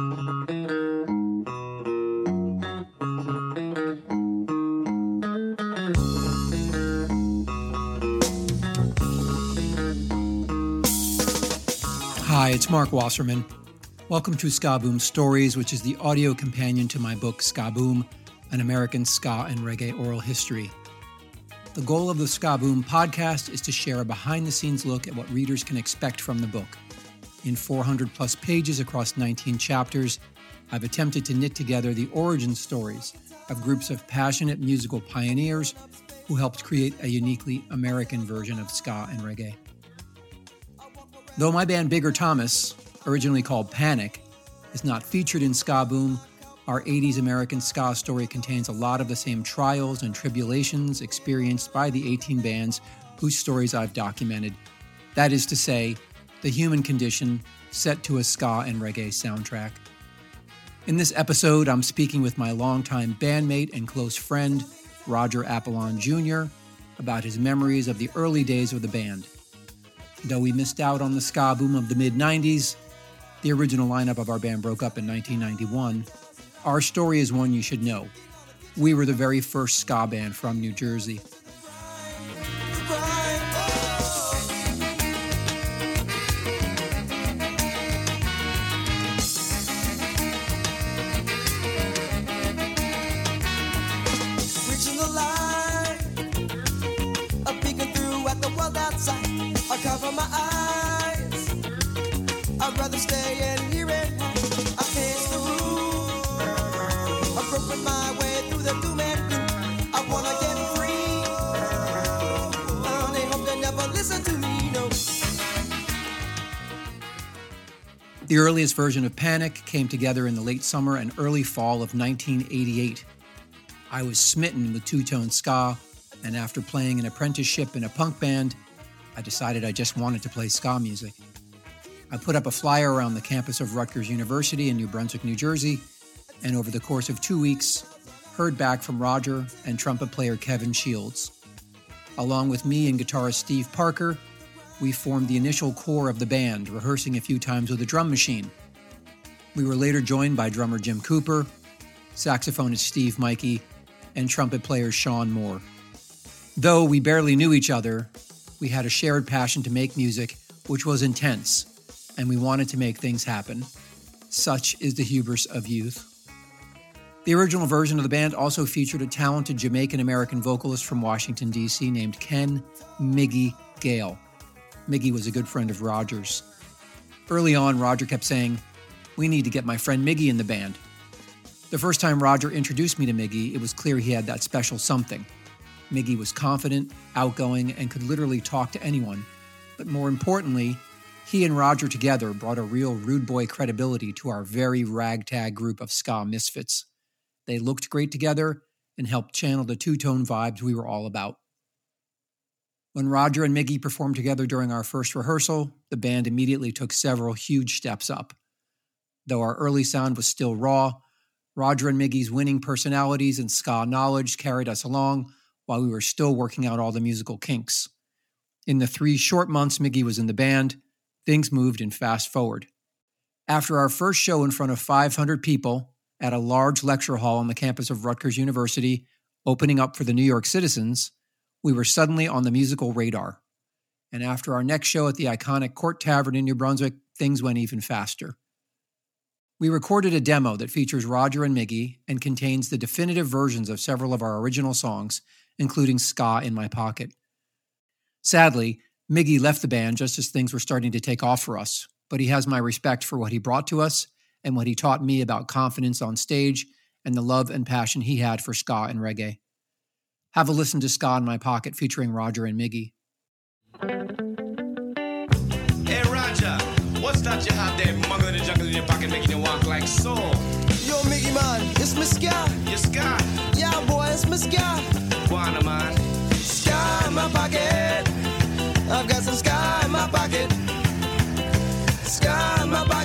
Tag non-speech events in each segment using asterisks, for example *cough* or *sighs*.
Hi, it's Mark Wasserman. Welcome to Ska Boom Stories, which is the audio companion to my book Ska Boom, an American ska and reggae oral history. The goal of the Ska Boom podcast is to share a behind the scenes look at what readers can expect from the book. In 400 plus pages across 19 chapters, I've attempted to knit together the origin stories of groups of passionate musical pioneers who helped create a uniquely American version of ska and reggae. Though my band Bigger Thomas, originally called Panic, is not featured in Ska Boom, our 80s American ska story contains a lot of the same trials and tribulations experienced by the 18 bands whose stories I've documented. That is to say, the human condition set to a ska and reggae soundtrack. In this episode, I'm speaking with my longtime bandmate and close friend, Roger Apollon Jr., about his memories of the early days of the band. Though we missed out on the ska boom of the mid 90s, the original lineup of our band broke up in 1991. Our story is one you should know. We were the very first ska band from New Jersey. The earliest version of Panic came together in the late summer and early fall of 1988. I was smitten with two tone ska, and after playing an apprenticeship in a punk band, I decided I just wanted to play ska music. I put up a flyer around the campus of Rutgers University in New Brunswick, New Jersey, and over the course of two weeks, heard back from Roger and trumpet player Kevin Shields. Along with me and guitarist Steve Parker, we formed the initial core of the band, rehearsing a few times with a drum machine. We were later joined by drummer Jim Cooper, saxophonist Steve Mikey, and trumpet player Sean Moore. Though we barely knew each other, we had a shared passion to make music, which was intense, and we wanted to make things happen. Such is the hubris of youth. The original version of the band also featured a talented Jamaican American vocalist from Washington, D.C., named Ken Miggy Gale. Miggy was a good friend of Roger's. Early on, Roger kept saying, We need to get my friend Miggy in the band. The first time Roger introduced me to Miggy, it was clear he had that special something. Miggy was confident, outgoing, and could literally talk to anyone. But more importantly, he and Roger together brought a real rude boy credibility to our very ragtag group of ska misfits. They looked great together and helped channel the two tone vibes we were all about. When Roger and Miggy performed together during our first rehearsal, the band immediately took several huge steps up. Though our early sound was still raw, Roger and Miggy's winning personalities and ska knowledge carried us along while we were still working out all the musical kinks. In the three short months Miggy was in the band, things moved in fast forward. After our first show in front of 500 people at a large lecture hall on the campus of Rutgers University, opening up for the New York citizens, we were suddenly on the musical radar. And after our next show at the iconic Court Tavern in New Brunswick, things went even faster. We recorded a demo that features Roger and Miggy and contains the definitive versions of several of our original songs, including Ska in My Pocket. Sadly, Miggy left the band just as things were starting to take off for us, but he has my respect for what he brought to us and what he taught me about confidence on stage and the love and passion he had for ska and reggae. Have a listen to Ska in My Pocket featuring Roger and Miggy. Hey Roger, what's that you have there, muggle in the jungle in your pocket making you walk like so? Yo, Miggy man, it's Miss Ska. You Scott, Yeah, boy, it's Miss Ska. Guana man. Ska in my pocket. I've got some Ska in my pocket. Ska in my pocket.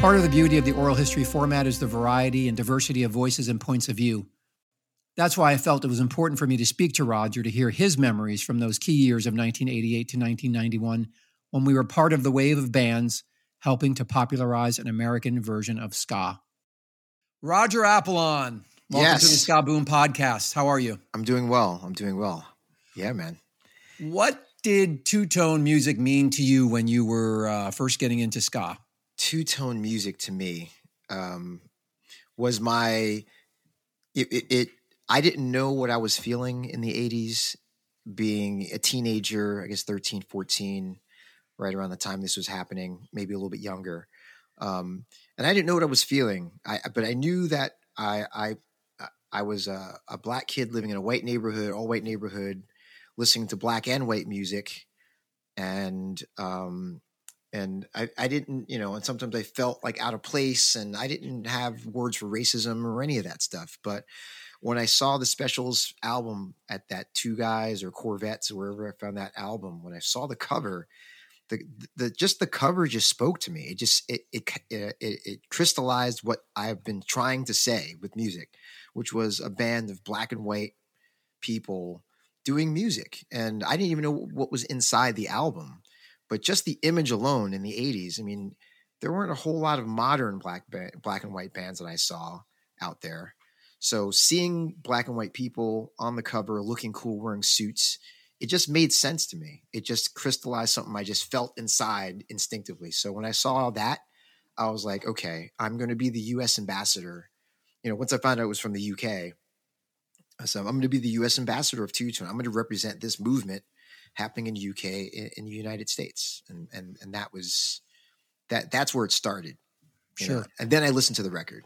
Part of the beauty of the oral history format is the variety and diversity of voices and points of view. That's why I felt it was important for me to speak to Roger to hear his memories from those key years of 1988 to 1991 when we were part of the wave of bands helping to popularize an American version of ska. Roger Apollon, welcome to the Ska Boom podcast. How are you? I'm doing well. I'm doing well. Yeah, man. What did two tone music mean to you when you were uh, first getting into ska? Two tone music to me um, was my it, it, it. I didn't know what I was feeling in the 80s, being a teenager, I guess 13, 14, right around the time this was happening, maybe a little bit younger. Um, and I didn't know what I was feeling, I, but I knew that I, I, I was a, a black kid living in a white neighborhood, all white neighborhood, listening to black and white music. And, um, and I, I didn't, you know, and sometimes I felt like out of place and I didn't have words for racism or any of that stuff. But when I saw the specials album at that Two Guys or Korvettes or wherever I found that album, when I saw the cover, the, the just the cover just spoke to me. It just it it it, it crystallized what I've been trying to say with music, which was a band of black and white people doing music, and I didn't even know what was inside the album, but just the image alone in the '80s. I mean, there weren't a whole lot of modern black ba- black and white bands that I saw out there. So seeing black and white people on the cover looking cool wearing suits, it just made sense to me. It just crystallized something I just felt inside instinctively. So when I saw that, I was like, okay, I'm going to be the US ambassador. You know, once I found out it was from the UK, said, I'm going to be the US ambassador of Tone. I'm going to represent this movement happening in the UK in, in the United States. And, and, and that was, that that's where it started. you know. Sure. And then I listened to the record.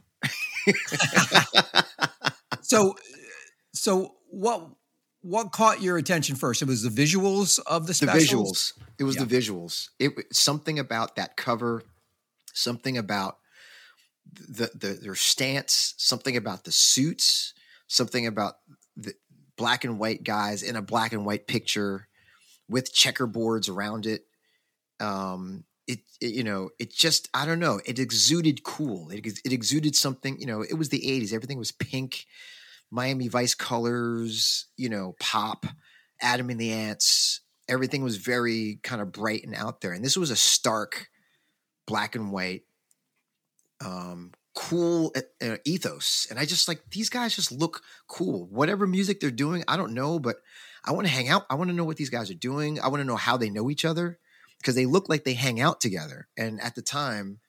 *laughs* So, so what what caught your attention first? It was the visuals of the the visuals. It was Yeah. the visuals. It something about that cover, something about the, the their stance, something about the suits, something about the black and white guys in a black and white picture with checkerboards around it. Um, it, it you know it just I don't know. It exuded cool. It it exuded something. You know, it was the '80s. Everything was pink. Miami Vice colors, you know, pop, Adam and the Ants. Everything was very kind of bright and out there. And this was a stark black and white, um, cool uh, uh, ethos. And I just like these guys just look cool. Whatever music they're doing, I don't know, but I want to hang out. I want to know what these guys are doing. I want to know how they know each other because they look like they hang out together. And at the time,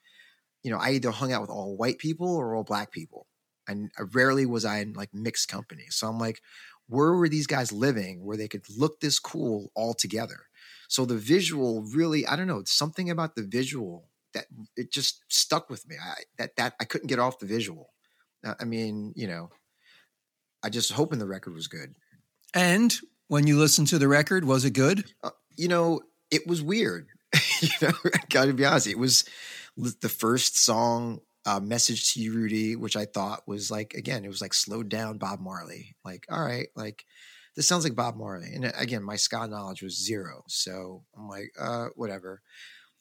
you know, I either hung out with all white people or all black people. And rarely was I in like mixed company. So I'm like, where were these guys living where they could look this cool all together? So the visual really, I don't know, something about the visual that it just stuck with me. I that that I couldn't get off the visual. Uh, I mean, you know, I just hoping the record was good. And when you listened to the record, was it good? Uh, you know, it was weird. *laughs* you know, I got to be honest. It was the first song, uh, "Message to You, Rudy," which I thought was like again, it was like slowed down Bob Marley. Like, all right, like this sounds like Bob Marley. And uh, again, my ska knowledge was zero, so I'm like, uh, whatever.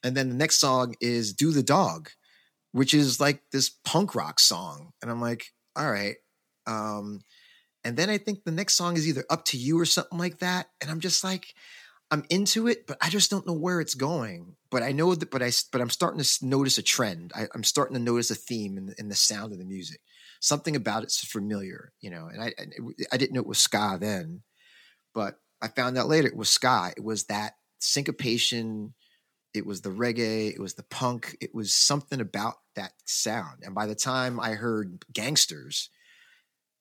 And then the next song is "Do the Dog," which is like this punk rock song, and I'm like, all right. Um, and then I think the next song is either "Up to You" or something like that, and I'm just like, I'm into it, but I just don't know where it's going. But I know that, but I, but I'm starting to notice a trend. I, am starting to notice a theme in in the sound of the music. Something about it's familiar, you know. And I, I didn't know it was ska then, but I found out later it was ska. It was that syncopation. It was the reggae. It was the punk. It was something about that sound. And by the time I heard gangsters,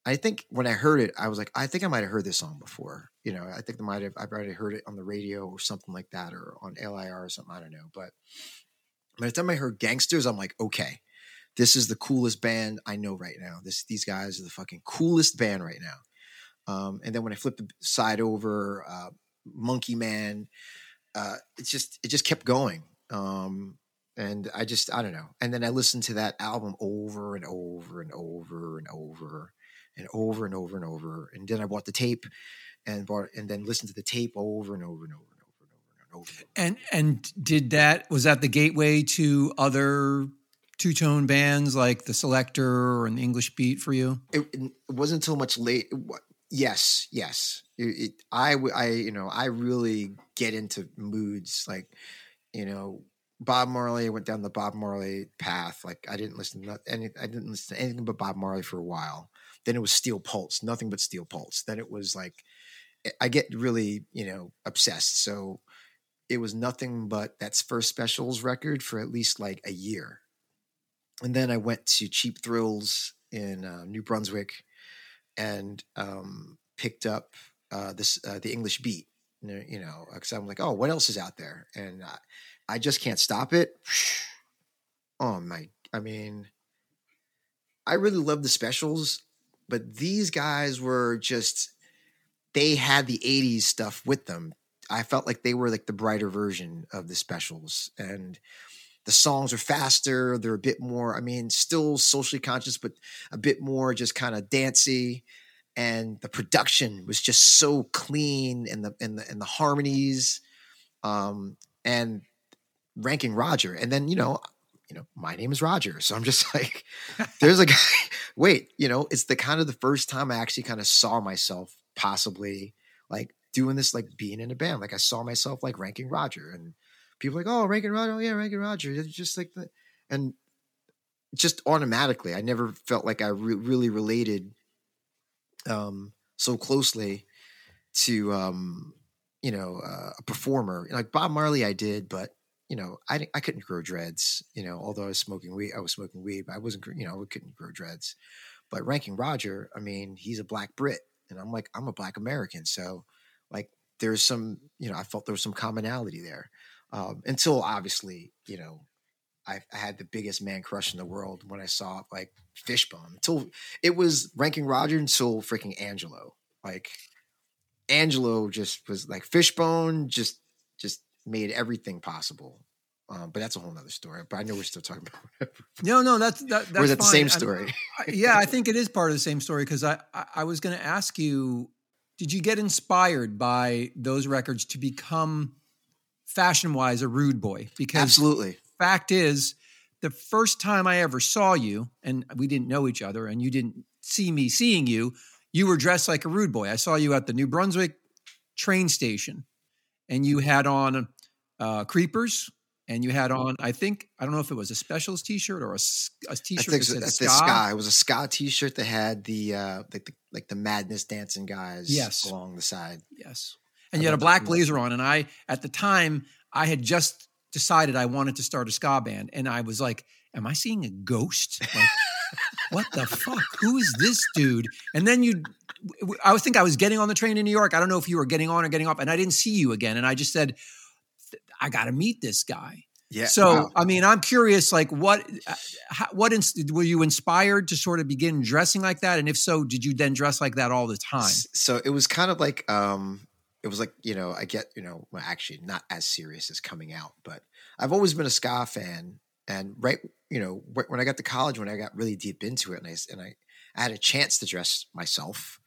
I think when I heard it, I was like, I think I might have heard this song before. You know, I think I might have I've already heard it on the radio or something like that, or on LIR or something. I don't know. But by the time I heard Gangsters, I'm like, okay, this is the coolest band I know right now. This these guys are the fucking coolest band right now. Um, and then when I flipped the side over, uh, Monkey Man, uh, it's just it just kept going. Um, and I just I don't know. And then I listened to that album over and over and over and over and over and over and over. And then I bought the tape and bought and then listened to the tape over and over and over and over and over and over. And and did that was that the gateway to other two tone bands like the Selecter and the English Beat for you? It, it wasn't until much late. Yes, yes. It, it, I I you know I really get into moods like you know Bob Marley. I went down the Bob Marley path. Like I didn't listen to any. I didn't listen to anything but Bob Marley for a while. Then it was Steel Pulse, nothing but Steel Pulse. Then it was like I get really, you know, obsessed. So it was nothing but that's first specials record for at least like a year. And then I went to Cheap Thrills in uh, New Brunswick and um, picked up uh, this uh, the English Beat. You know, because I'm like, oh, what else is out there? And I, I just can't stop it. *sighs* Oh my! I mean, I really love the specials but these guys were just they had the 80s stuff with them. I felt like they were like the brighter version of the specials and the songs are faster, they're a bit more I mean still socially conscious but a bit more just kind of dancey and the production was just so clean and the and the and the harmonies um and ranking Roger and then you know you know, my name is Roger. So I'm just *laughs* like, there's a guy, *laughs* wait, you know, it's the kind of the first time I actually kind of saw myself possibly like doing this, like being in a band. Like I saw myself like ranking Roger and people like, oh, ranking Roger. Oh, yeah, ranking Roger. It's just like the, and just automatically, I never felt like I re- really related um, so closely to, um, you know, uh, a performer like Bob Marley. I did, but you know, I I couldn't grow dreads. You know, although I was smoking weed, I was smoking weed, but I wasn't. You know, I couldn't grow dreads. But ranking Roger, I mean, he's a black Brit, and I'm like, I'm a black American, so like, there's some, you know, I felt there was some commonality there. Um, until obviously, you know, I, I, had the biggest man crush in the world when I saw like Fishbone. Until it was ranking Roger until freaking Angelo. Like Angelo just was like Fishbone, just just made everything possible. Um, but that's a whole nother story. But I know we're still talking *laughs* about. no, no, that's that, that's or is it fine. the same story? I, yeah, I think it is part of the same story because I, I, I was going to ask you, did you get inspired by those records to become fashion wise a rude boy? Because absolutely, fact is, the first time I ever saw you, and we didn't know each other, and you didn't see me seeing you, you were dressed like a rude boy. I saw you at the New Brunswick train station, and you had on uh, creepers, and you had on I think I don't know if it was a specials T-shirt or a, a I T-shirt I think that said ska. ska. It was a ska T-shirt that had the uh, like the like the madness dancing guys Yes. along the side. Yes. I And you had a black blazer on. And I, at the time, I had just decided I wanted to start a ska band. And I was like, am I seeing a ghost? Like, what the fuck? Who is this dude? And then you, I was think I was getting on the train in New York. I don't know if you were getting on or getting off. And I didn't see you again. And I just said, I got to meet this guy. Yeah. So, wow. I mean, I'm curious, like, what, uh, how, what, ins- were you inspired to sort of begin dressing like that? And if so, did you then dress like that all the time? So it was kind of like um it was like, you know, I get, you know, well actually not as serious as coming out, but I've always been a ska fan and right, you know, when I got to college when I got really deep into it and I and I, I had a chance to dress myself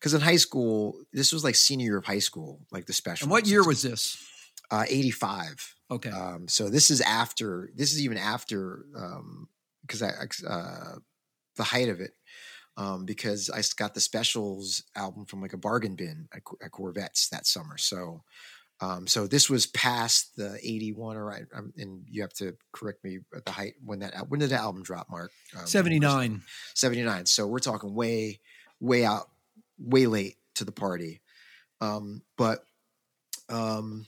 cuz in high school, this was like senior year of high school, like the special. And what year was this? Uh 85. Okay. Um, so this is after this is even after um because I I- uh the height of it. Um, because I got the specials album from like a bargain bin at, at Korvettes that summer. So um, so this was past the 81 or I, I'm, and you have to correct me at the height when that when did the album drop, Mark? Um, 79. 79. So we're talking way, way out, way late to the party. Um, but, um,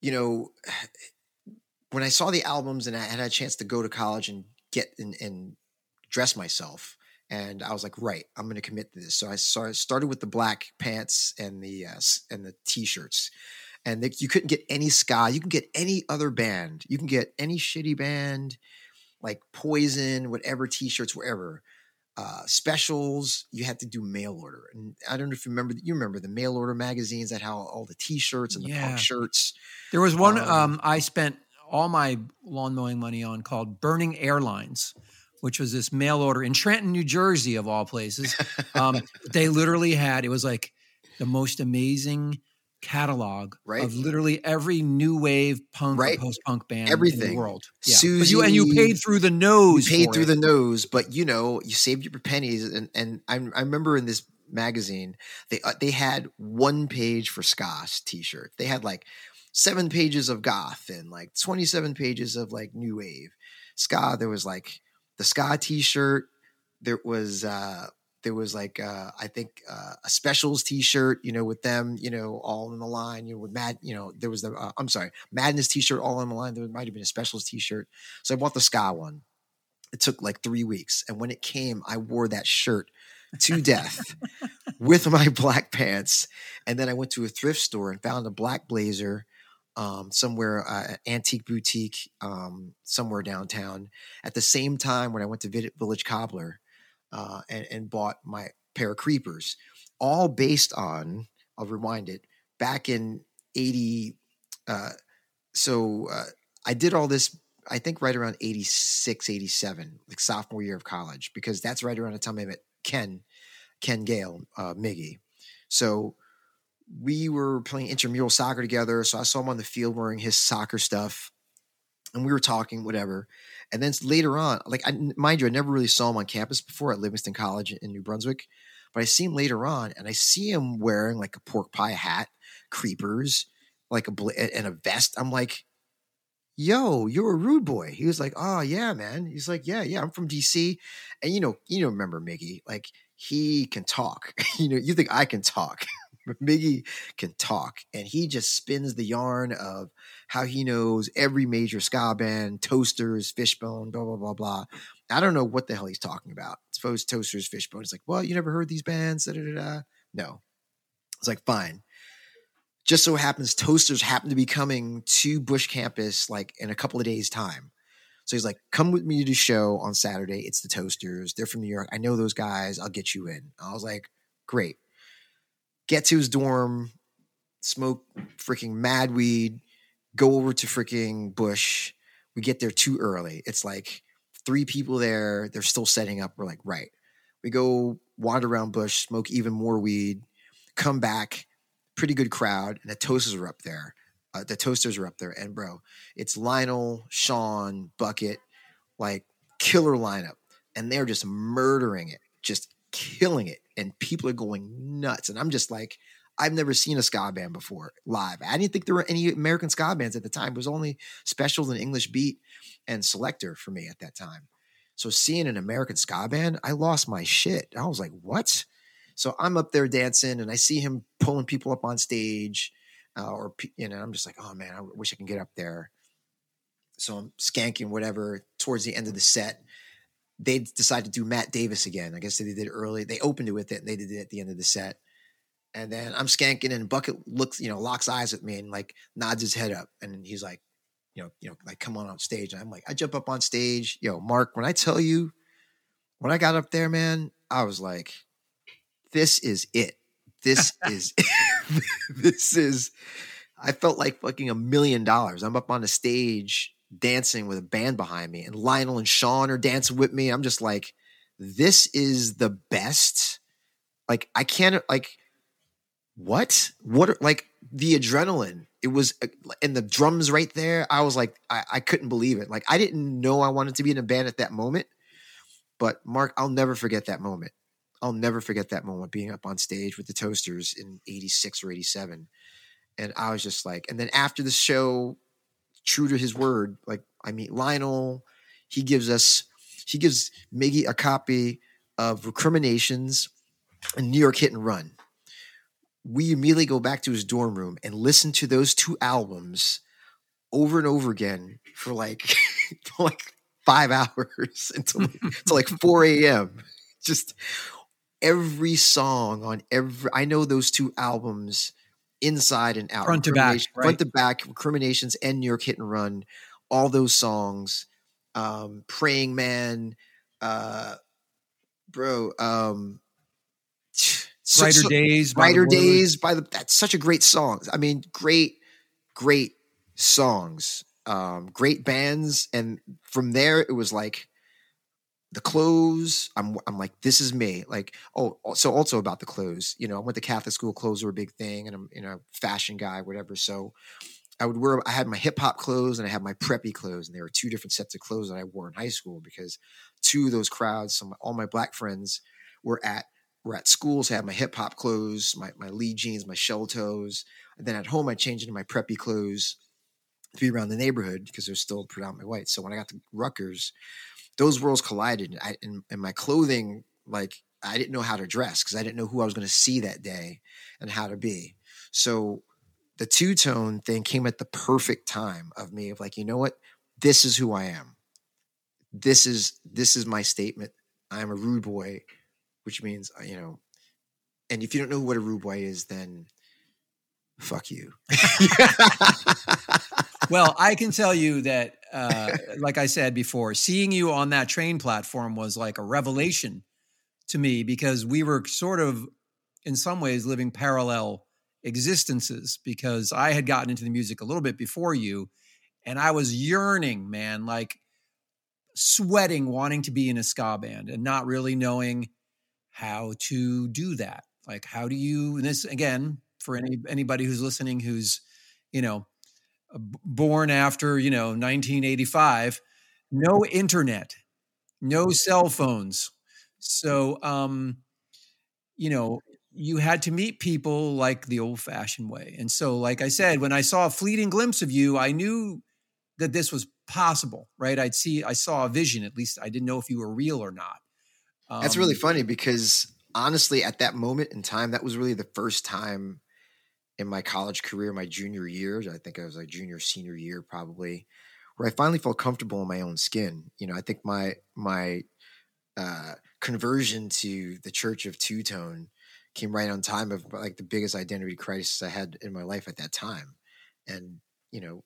you know, *sighs* when I saw the albums and I had a chance to go to college and get and, and dress myself, and I was like, right, I'm going to commit to this. So I started, with the black pants and the uh, and the t-shirts, and they, you couldn't get any ska. You can get any other band. You can get any shitty band, like Poison, whatever t-shirts, wherever. Uh, specials, you had to do mail order, and I don't know if you remember. You remember the mail order magazines that how all the T-shirts and the Yeah. punk shirts. There was one Um, um, I spent all my lawn mowing money on called Burning Airlines, which was this mail order in Trenton, New Jersey, of all places. Um, they literally had, it was like the most amazing catalog Right. of literally every new wave punk Right. or post punk band in the Everything. world. Yeah. But you, and you paid through the nose. paid through it. the nose, but you know you saved your pennies. And and I, I remember in this magazine they uh, they had one page for Ska's T-shirt. They had like seven pages of goth and like twenty seven pages of like new wave ska. There was like the ska T-shirt. There was uh there was like uh I think uh, a specials T-shirt. You know, with them. You know, all in the line. You know, with Mad. You know, there was the uh, I'm sorry, Madness T-shirt all in the line. There might have been a specials T-shirt. So I bought the Sky one. It took like three weeks. And when it came, I wore that shirt to death with my *laughs* black pants. And then I went to a thrift store and found a black blazer um, somewhere, uh, antique boutique um, somewhere downtown. At the same time, when I went to Village Cobbler uh, and, and bought my pair of creepers, all based on, I'll rewind it, back in 80. Uh, so uh, I did all this I think right around 86, 87, like sophomore year of college, because that's right around the time I met Ken, Ken Gale, uh, Miggy. So we were playing intramural soccer together. So I saw him on the field wearing his soccer stuff and we were talking, whatever. And then later on, like, I, mind you, I never really saw him on campus before at Livingston College in New Brunswick, but I see him later on and I see him wearing like a pork pie hat, creepers, like a, bla- and a vest. I'm like, yo, you're a rude boy. He was like, oh yeah, man. He's like, yeah, yeah, I'm from DC. And you know, you know, remember Miggy, like he can talk. *laughs* you know, you think I can talk. Miggy can talk. And he just spins the yarn of how he knows every major ska band, toasters, fishbone, blah, blah, blah, blah. I don't know what the hell he's talking about. Suppose toasters, fishbone. It's like, well, you never heard these bands? Da, da, da, da. No. It's like, fine just so happens toasters happen to be coming to Busch campus like in a couple of days time so he's like come with me to the show on saturday it's the toasters they're from new york i know those guys i'll get you in i was like great get to his dorm smoke freaking mad weed go over to freaking Busch. We get there too early. It's like three people there. They're still setting up. We're like right. We go wander around Busch smoke even more weed come back. Pretty good crowd, and the toasters are up there. Uh, the toasters are up there, and bro, it's Lionel, Sean, Bucket, like killer lineup, and they're just murdering it, just killing it, and people are going nuts, and I'm just like. I've never seen a ska band before live. I didn't think there were any American ska bands at the time. It was only Specials and English Beat and Selecter for me at that time. So seeing an American ska band, I lost my shit. I was like, what? So I'm up there dancing and I see him pulling people up on stage. Uh, or, you know, I'm just like, oh man, I wish I can get up there. So I'm skanking whatever towards the end of the set. They decided to do Matt Davis again. I guess they did it early. They opened it with it and they did it at the end of the set. And then I'm skanking and Bucket looks, you know, locks eyes with me and like nods his head up. And he's like, you know, you know, like come on on stage. And I'm like, I jump up on stage. Yo, Mark, when I tell you, when I got up there, man, I was like, this is it. This *laughs* is *laughs* this is I felt like fucking a million dollars. I'm up on the stage dancing with a band behind me, and Lionel and Sean are dancing with me. I'm just like, this is the best. Like, I can't like what? What are, like the adrenaline? It was uh, and the drums right there. I was like, I, I couldn't believe it. Like, I didn't know I wanted to be in a band at that moment. But Mark, I'll never forget that moment. I'll never forget that moment being up on stage with the Toasters in 86 or 87. And I was just like, and then after the show, true to his word, like I meet Lionel, he gives us, he gives Miggy a copy of Recriminations and New York Hit and Run we immediately go back to his dorm room and listen to those two albums over and over again for like *laughs* for like five *laughs* hours until, until like *laughs* 4 a.m. Just every song on every I know those two albums inside and out. Front to back. Right? Front to back, recriminations and New York Hit and Run, all those songs. Um, Praying Man, uh bro, um *sighs* Brighter so, Days, Brighter Days by the that's such a great song. I mean, great, great songs, um, great bands, and from there it was like the clothes. I'm I'm like this is me. Like oh, so also about the clothes. You know, I went to Catholic school. Clothes were a big thing, and I'm you know fashion guy, whatever. So I would wear. I had my hip hop clothes and I had my preppy clothes, and there were two different sets of clothes that I wore in high school because two of those crowds, some all my black friends were at were at schools, I had my hip hop clothes, my, my lead jeans, my shell toes. And then at home, I changed into my preppy clothes to be around the neighborhood because they're still predominantly white. So when I got to Rutgers, those worlds collided. I, and, and my clothing, like, I didn't know how to dress because I didn't know who I was going to see that day and how to be. So the two tone thing came at the perfect time of me of like, you know what? This is who I am. This is this is my statement. I am a rude boy which means uh, you know. And if you don't know what a rude boy is, then fuck you. *laughs* well, I can tell you that, uh, like I said before, seeing you on that train platform was like a revelation to me because we were sort of, in some ways, living parallel existences because I had gotten into the music a little bit before you and I was yearning, man, like sweating, wanting to be in a ska band and not really knowing how to do that. Like, how do you, and this again, for any anybody who's listening who's, you know, born after, you know, 1985, no internet, no cell phones. So, um, you know, you had to meet people like the old fashioned way. And so, like I said, when I saw a fleeting glimpse of you, I knew that this was possible, right? I'd see, I saw a vision, at least I didn't know if you were real or not. Um, That's really um, funny because honestly, at that moment in time, that was really the first time in my college career, my junior year. I think I was like junior, senior year, probably, where I finally felt comfortable in my own skin. You know, I think my my uh, conversion to the Church of Two Tone came right on time of like the biggest identity crisis I had in my life at that time, and you know,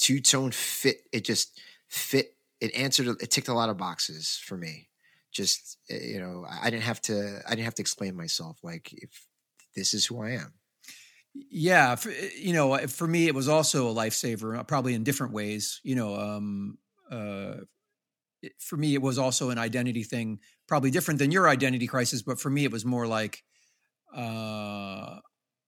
Two Tone fit. It just fit. It answered. It ticked a lot of boxes for me just eh, you know i didn't have to i didn't have to explain myself like if this is who i am yeah for, eh, you know for me it was also a lifesaver uh, probably in different ways you know um uh for me it was also an identity thing probably different than your identity crisis but for me it was more like uh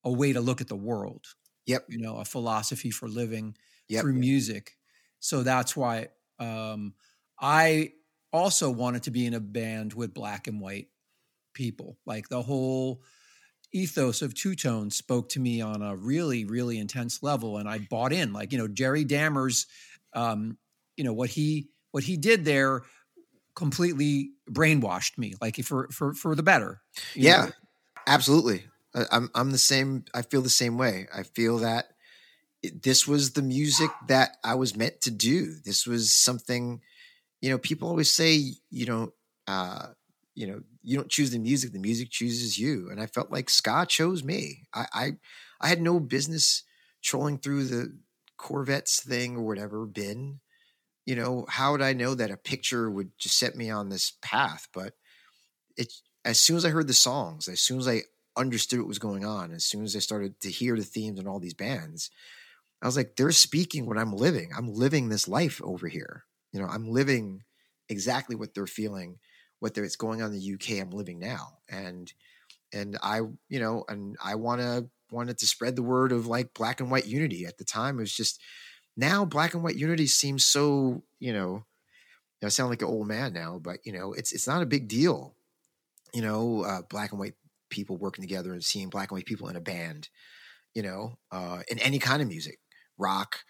a way to look at the world yep you know a philosophy for living yep. through music so that's why um i also wanted to be in a band with black and white people. Like the whole ethos of Two Tone spoke to me on a really, really intense level, and I bought in. Like you know, Jerry Dammers, um, you know what he what he did there completely brainwashed me, like for for for the better. Yeah, know? absolutely. I'm I'm the same. I feel the same way. I feel that this was the music that I was meant to do. This was something. You know, people always say, you know, uh, you know, you don't choose the music; the music chooses you. And I felt like ska chose me. I I, I had no business trolling through the Korvettes thing or whatever bin. You know, how would I know that a picture would just set me on this path? But it as soon as I heard the songs, as soon as I understood what was going on, as soon as I started to hear the themes in all these bands, I was like, they're speaking what I'm living. I'm living this life over here. You know, I'm living exactly what they're feeling, what it's going on in the UK. I'm living now, and and I, you know, and I want to wanted to spread the word of like black and white unity. At the time, it was just now black and white unity seems so, you know, I sound like an old man now, but you know, it's it's not a big deal you know, uh, black and white people working together and seeing black and white people in a band, you know, uh, in any kind of music, rock,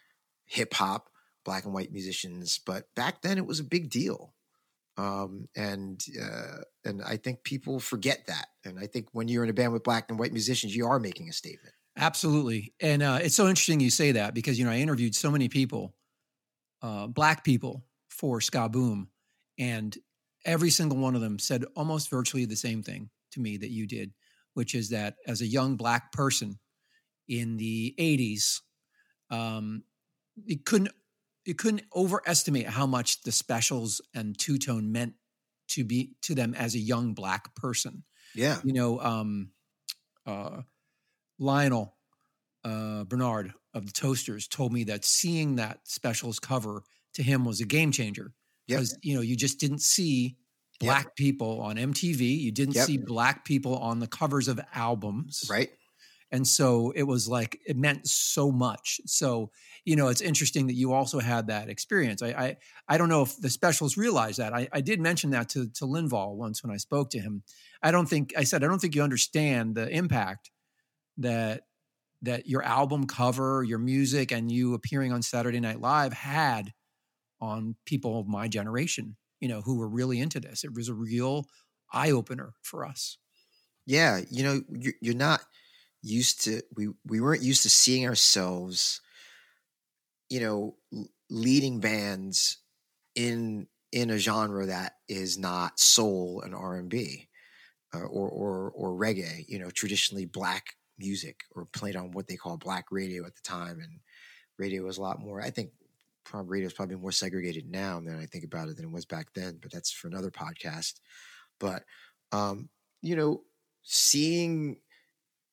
hip hop, black and white musicians. But back then it was a big deal. Um, and uh, and I think people forget that. And I think when you're in a band with black and white musicians, you are making a statement. Absolutely. And uh, it's so interesting you say that because, you know, I interviewed so many people, uh, black people for Ska Boom, and every single one of them said almost virtually the same thing to me that you did, which is that as a young black person in the 80s, um, couldn't you couldn't overestimate how much the specials and two tone meant to be to them as a young black person Yeah. you know, um, uh, Lionel uh, Bernard of the Toasters told me that seeing that specials cover to him was a game changer Yep. because you know you just didn't see Yep. black people on MTV, you didn't Yep. see black people on the covers of albums, Right. And so it was like it meant so much. So you know, it's interesting that you also had that experience. I I, I don't know if the specials realize that. I, I did mention that to to Lynval once when I spoke to him. I don't think I said I don't think you understand the impact that that your album cover, your music, and you appearing on Saturday Night Live had on people of my generation. You know, who were really into this. It was a real eye opener for us. Yeah. You know, you're, you're not used to we we weren't used to seeing ourselves you know leading bands in in a genre that is not soul and r&b uh, or or or reggae you know traditionally black music or played on what they call black radio at the time and radio was a lot more i think probably radio is probably more segregated now than i think about it than it was back then but that's for another podcast. But um you know seeing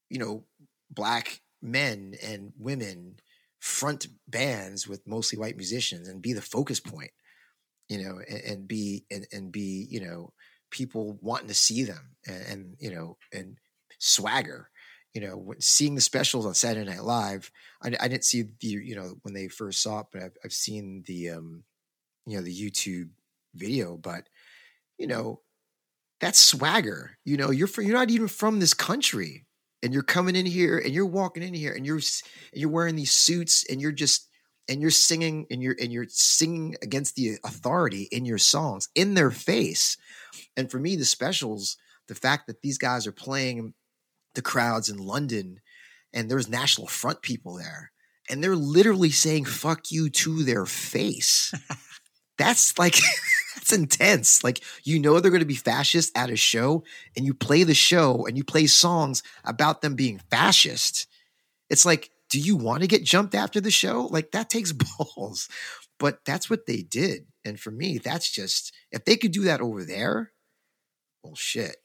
you know black men and women front bands with mostly white musicians and be the focus point you know and, and be and, and be you know people wanting to see them and, and you know and swagger you know seeing the specials on saturday night live I, I didn't see the you know when they first saw it but i've, I've seen the um you know the youtube video but you know that's swagger you know you're fr- you're not even from this country and you're coming in here and you're walking in here and you're and you're wearing these suits and you're just and you're singing and you're and you're singing against the authority in your songs in their face. And for me the specials the fact that these guys are playing the crowds in london and there's national front people there and they're literally saying fuck you to their face. *laughs* That's like *laughs* that's intense. Like you know they're going to be fascist at a show and you play the show and you play songs about them being fascist. It's like do you want to get jumped after the show? Like that takes *laughs* balls. But that's what they did. And for me that's just if they could do that over there well shit.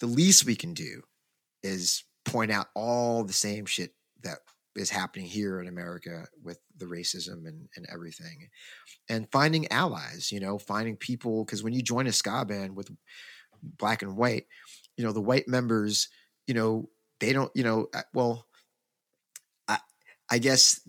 The least we can do is point out all the same shit that is happening here in america with the racism and, and everything. And finding allies, you know, finding people because when you join a ska band with black and white, you know, the white members, you know, they don't, you know, uh, well, I, I guess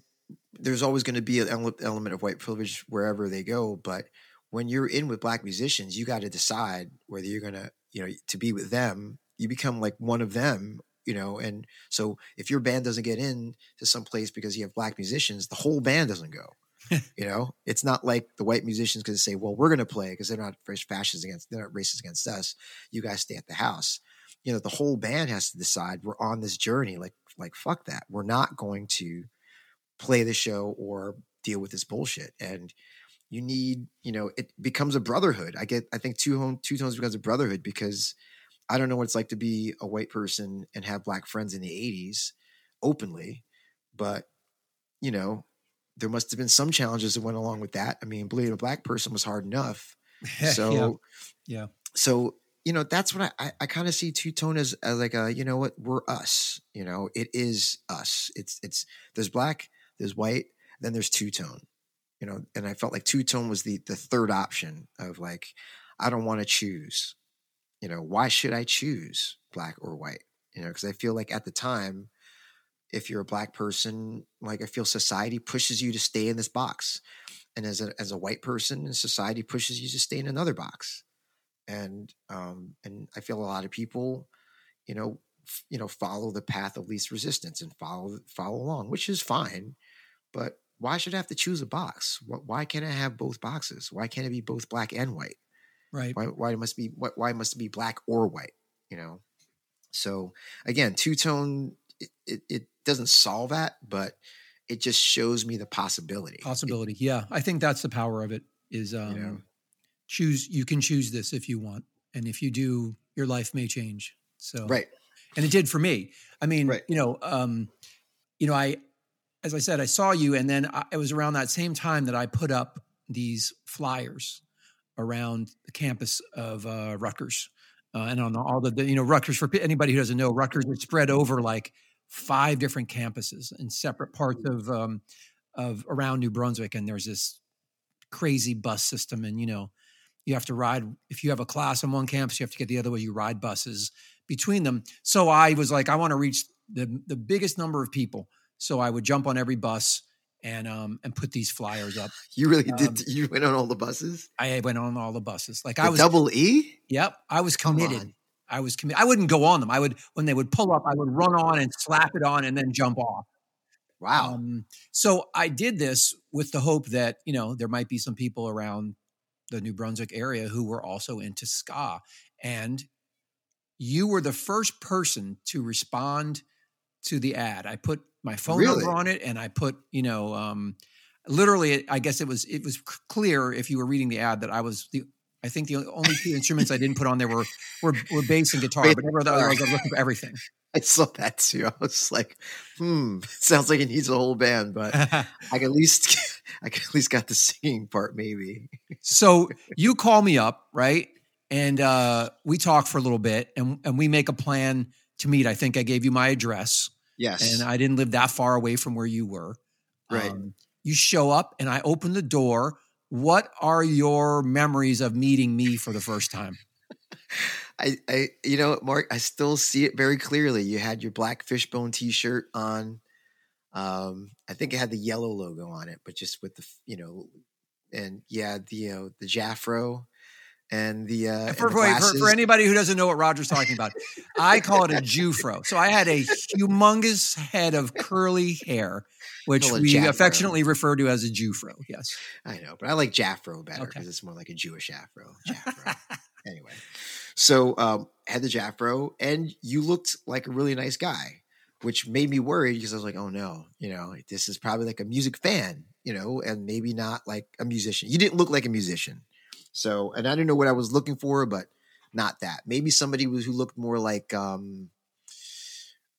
there's always going to be an element of white privilege wherever they go, but when you're in with black musicians, you got to decide whether you're going to you know, to be with them, you become like one of them, you know. And so if your band doesn't get in to some place because you have black musicians, the whole band doesn't go. *laughs* you know, it's not like the white musicians can say, "Well, we're going to play" because they're not fascists against, they're not racist against us. You guys stay at the house. You know, the whole band has to decide we're on this journey. Like, like fuck that. We're not going to play the show or deal with this bullshit. And you need, you know, it becomes a brotherhood. I get, I think two home, two tones becomes a brotherhood because I don't know what it's like to be a white person and have black friends in the '80s openly, but you know, there must have been some challenges that went along with that. I mean, believing a black person was hard enough. *laughs* So, yeah. yeah. So, you know, that's what I, I, I kind of see two tone as, as like a, you know what, we're us, you know, it is us. It's, it's, there's black, there's white, then there's two tone, you know, and I felt like two tone was the, the third option of like, I don't want to choose, you know, why should I choose black or white? You know, because I feel like at the time, if you're a black person, like I feel society pushes you to stay in this box. And as a as a white person, society pushes you to stay in another box. And um and I feel a lot of people, you know, you know, follow the path of least resistance and follow follow along, which is fine. But why should I have to choose a box? Why can't I have both boxes? Why can't it be both black and white? Right. Why why must be why, why must it be black or white? You know. So again, two tone it, it, it doesn't solve that, but it just shows me the possibility. It- Possibility. yeah. I think that's the power of it is um know? choose you can choose this if you want. And if you do, your life may change. So right. and it did for me. I mean, Right. you know, um, you know, I, as I said, I saw you, and then I, it was around that same time that I put up these flyers around the campus of uh, Rutgers, uh, and on all the, you know, Rutgers. For anybody who doesn't know, Rutgers is spread over like five different campuses in separate parts of um, of around New Brunswick, and there's this crazy bus system, and you know, you have to ride if you have a class on one campus, you have to get the other way. You ride buses between them. So I was like, I want to reach the the biggest number of people. So I would jump on every bus and um and put these flyers up. *laughs* You really Um, did. You went on all the buses. I went on all the buses. Like The I was double E. Yep, I was committed. I was committed. I wouldn't go on them. I would when they would pull up, I would run on and slap it on and then jump off. Wow. Um, so I did this with the hope that you know there might be some people around the New Brunswick area who were also into ska, and you were the first person to respond to the ad. I put my phone Really? number on it, and I put you know, um, literally, I guess it was it was clear if you were reading the ad that I was the. I think the only two instruments I didn't put on there were were, were bass and guitar, but other I was looking for everything. *laughs* I saw that too. I was like, hmm, *laughs* sounds like it needs a whole band, but *laughs* I at least I at least got the singing part maybe. so you call me up, right? And uh, we talk for a little bit, and and we make a plan to meet. I think I gave you my address, Yes. and I didn't live that far away from where you were. Right. Um, you show up, and I open the door. What are your memories of meeting me for the first time? *laughs* I, I, you know, Mark, I still see it very clearly. You had your black fishbone T-shirt on. Um, I think it had the yellow logo on it, but just with the, you know, and yeah, the you know, the Jaffro and the uh, and For, the wait, for, for anybody who doesn't know what Roger's talking about, I call it a Jufro. So I had a humongous head of curly hair, which we Jafro. affectionately refer to as a Jufro. Yes. I know, but I like Jaffro better Okay. because it's more like a Jewish Afro. Jaffro. *laughs* anyway, so um, had the Jaffro, and you looked like a really nice guy, which made me worried because I was like, oh no, you know, this is probably like a music fan, you know, and maybe not like a musician. You didn't look like a musician, so and I didn't know what I was looking for, but not that. Maybe somebody who looked more like. um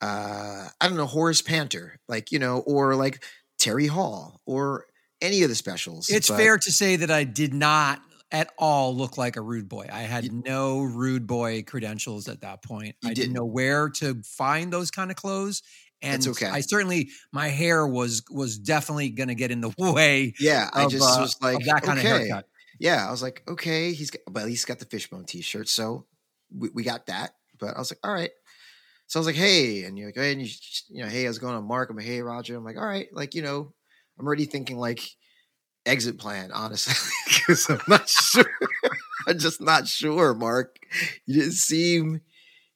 uh, I don't know, Horace Panter, like, you know, or like Terry Hall or any of the specials. It's but- fair to say that I did not at all look like a rude boy. I had no rude boy credentials at that point. You I didn't didn't. know where to find those kind of clothes. And That's okay. I certainly my hair was was definitely going to get in the *laughs* way Yeah, I of, just uh, was like, that kind okay. of haircut. Yeah, I was like, okay, he's got, least got the fishbone T-shirt, so we, we got that. But I was like, all right. So I was like, hey, and you're like, hey, and you, you know, hey, I was going on Mark. I'm like, hey, Roger. I'm like, all right, like you know, I'm already thinking like exit plan, honestly, *laughs* because I'm not sure. *laughs* I'm just not sure, Mark. You didn't seem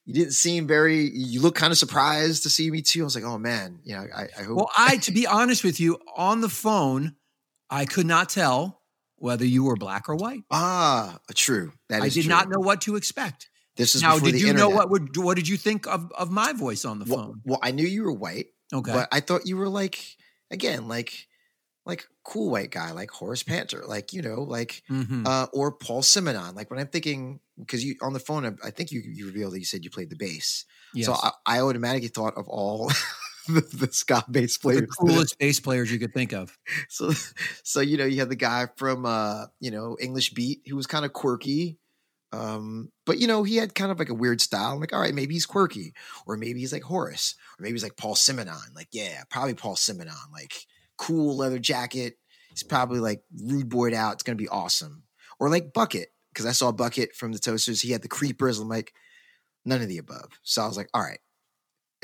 you didn't seem very you look kind of surprised to see me too. I was like, oh man, you know, I, I hope Well, I, to be honest with you, on the phone, I could not tell whether you were black or white. Ah, true. That I did true. not know what to expect. This is Now, did you know what would what did you think of of my voice on the well, phone? well, I knew you were white, Okay. but I thought you were like again, like like cool white guy, like Horace Panter, like you know, like Mhm. uh, or Paul Simonon. Like when I'm thinking, because you on the phone, I, I think you you revealed that you said you played the bass. yes. So I, I automatically thought of all *laughs* the, the ska bass players. the coolest bass players you could think of. *laughs* So so you know you had the guy from uh you know English Beat who was kind of quirky. Um, but you know, he had kind of like a weird style. I'm like, all right, maybe he's quirky, or maybe he's like Horace, or maybe he's like Paul Simonon. Like, yeah, probably Paul Simonon. Like, cool leather jacket. He's probably like rude boyed out. It's gonna be awesome. Or like Bucket, because I saw Bucket from the Toasters. He had the creepers. I'm like, none of the above. So I was like, all right.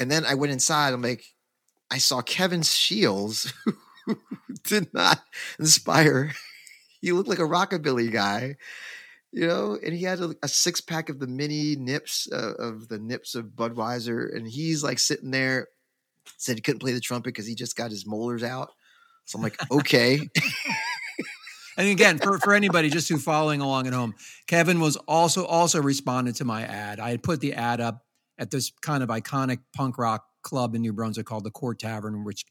And then I went inside. I'm like, I saw Kevin Shields, *laughs* who did not inspire. He looked like a rockabilly guy, you know, and he had a, a six pack of the mini nips uh, of the nips of Budweiser, and he's like sitting there. Said he couldn't play the trumpet because he just got his molars out. So I'm like, okay, *laughs* And again, for, for anybody just who following along at home, Kevin was also also responded to my ad. I had put the ad up at this kind of iconic punk rock club in New Brunswick called the Court Tavern, which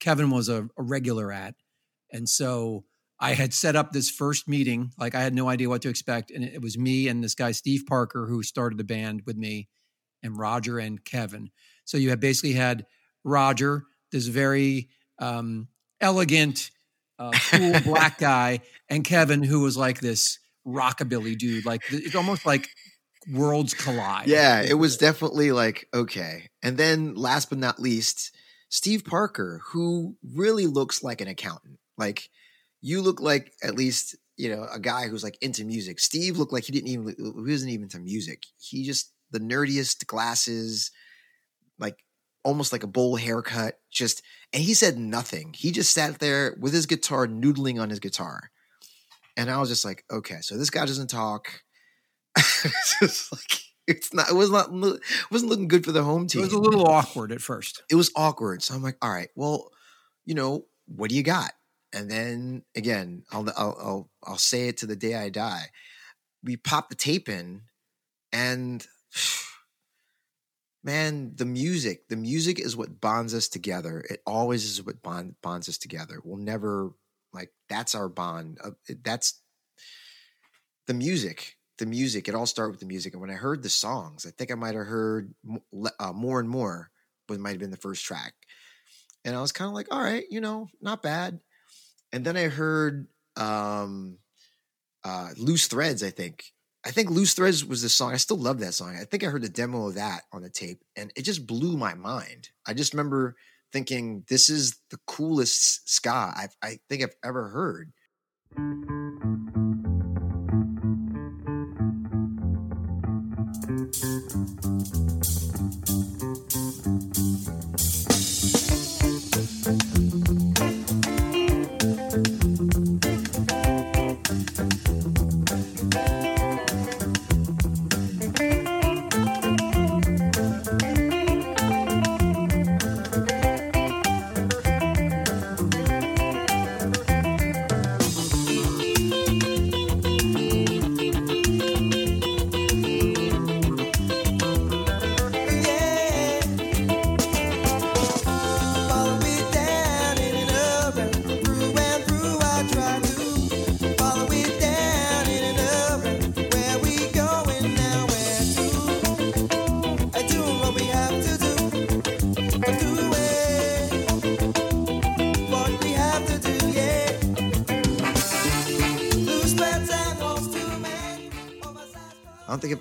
Kevin was a, a regular at. And so I had set up this first meeting, like I had no idea what to expect. And it was me and this guy, Steve Parker, who started the band with me, and Roger and Kevin. So you had basically had Roger, this very um, elegant, uh, cool *laughs* black guy, and Kevin, who was like this rockabilly dude. Like it's almost like worlds collide. yeah, it was definitely like okay. And then last but not least, Steve Parker, who really looks like an accountant. Like you look like at least you know a guy who's like into music. Steve looked like he didn't even he wasn't even into music. He just the nerdiest glasses, like almost like a bowl haircut. Just and he said nothing. He just sat there with his guitar, noodling on his guitar. And I was just like, okay, so this guy doesn't talk. *laughs* it's just like it's not. It was not. It wasn't looking good for the home team. It was a little awkward at first. It was awkward. So I'm like, all right, well, you know, what do you got? And then again, I'll I'll I'll, I'll say it to the day I die. We pop the tape in, and *sighs* man, the music, the music is what bonds us together. It always is what bond, bonds us together. We'll never like that's our bond. Uh, That's the music. The music. It all started with the music. And when I heard the songs, I think I might have heard uh, more and more. But might have been the first track, and I was kind of like, all right, you know, not bad. And then I heard um, uh, "Loose Threads." I think I think "Loose Threads" was the song. I still love that song. I think I heard the demo of that on the tape, and it just blew my mind. I just remember thinking, "This is the coolest ska I've, I think I've ever heard." Thank you.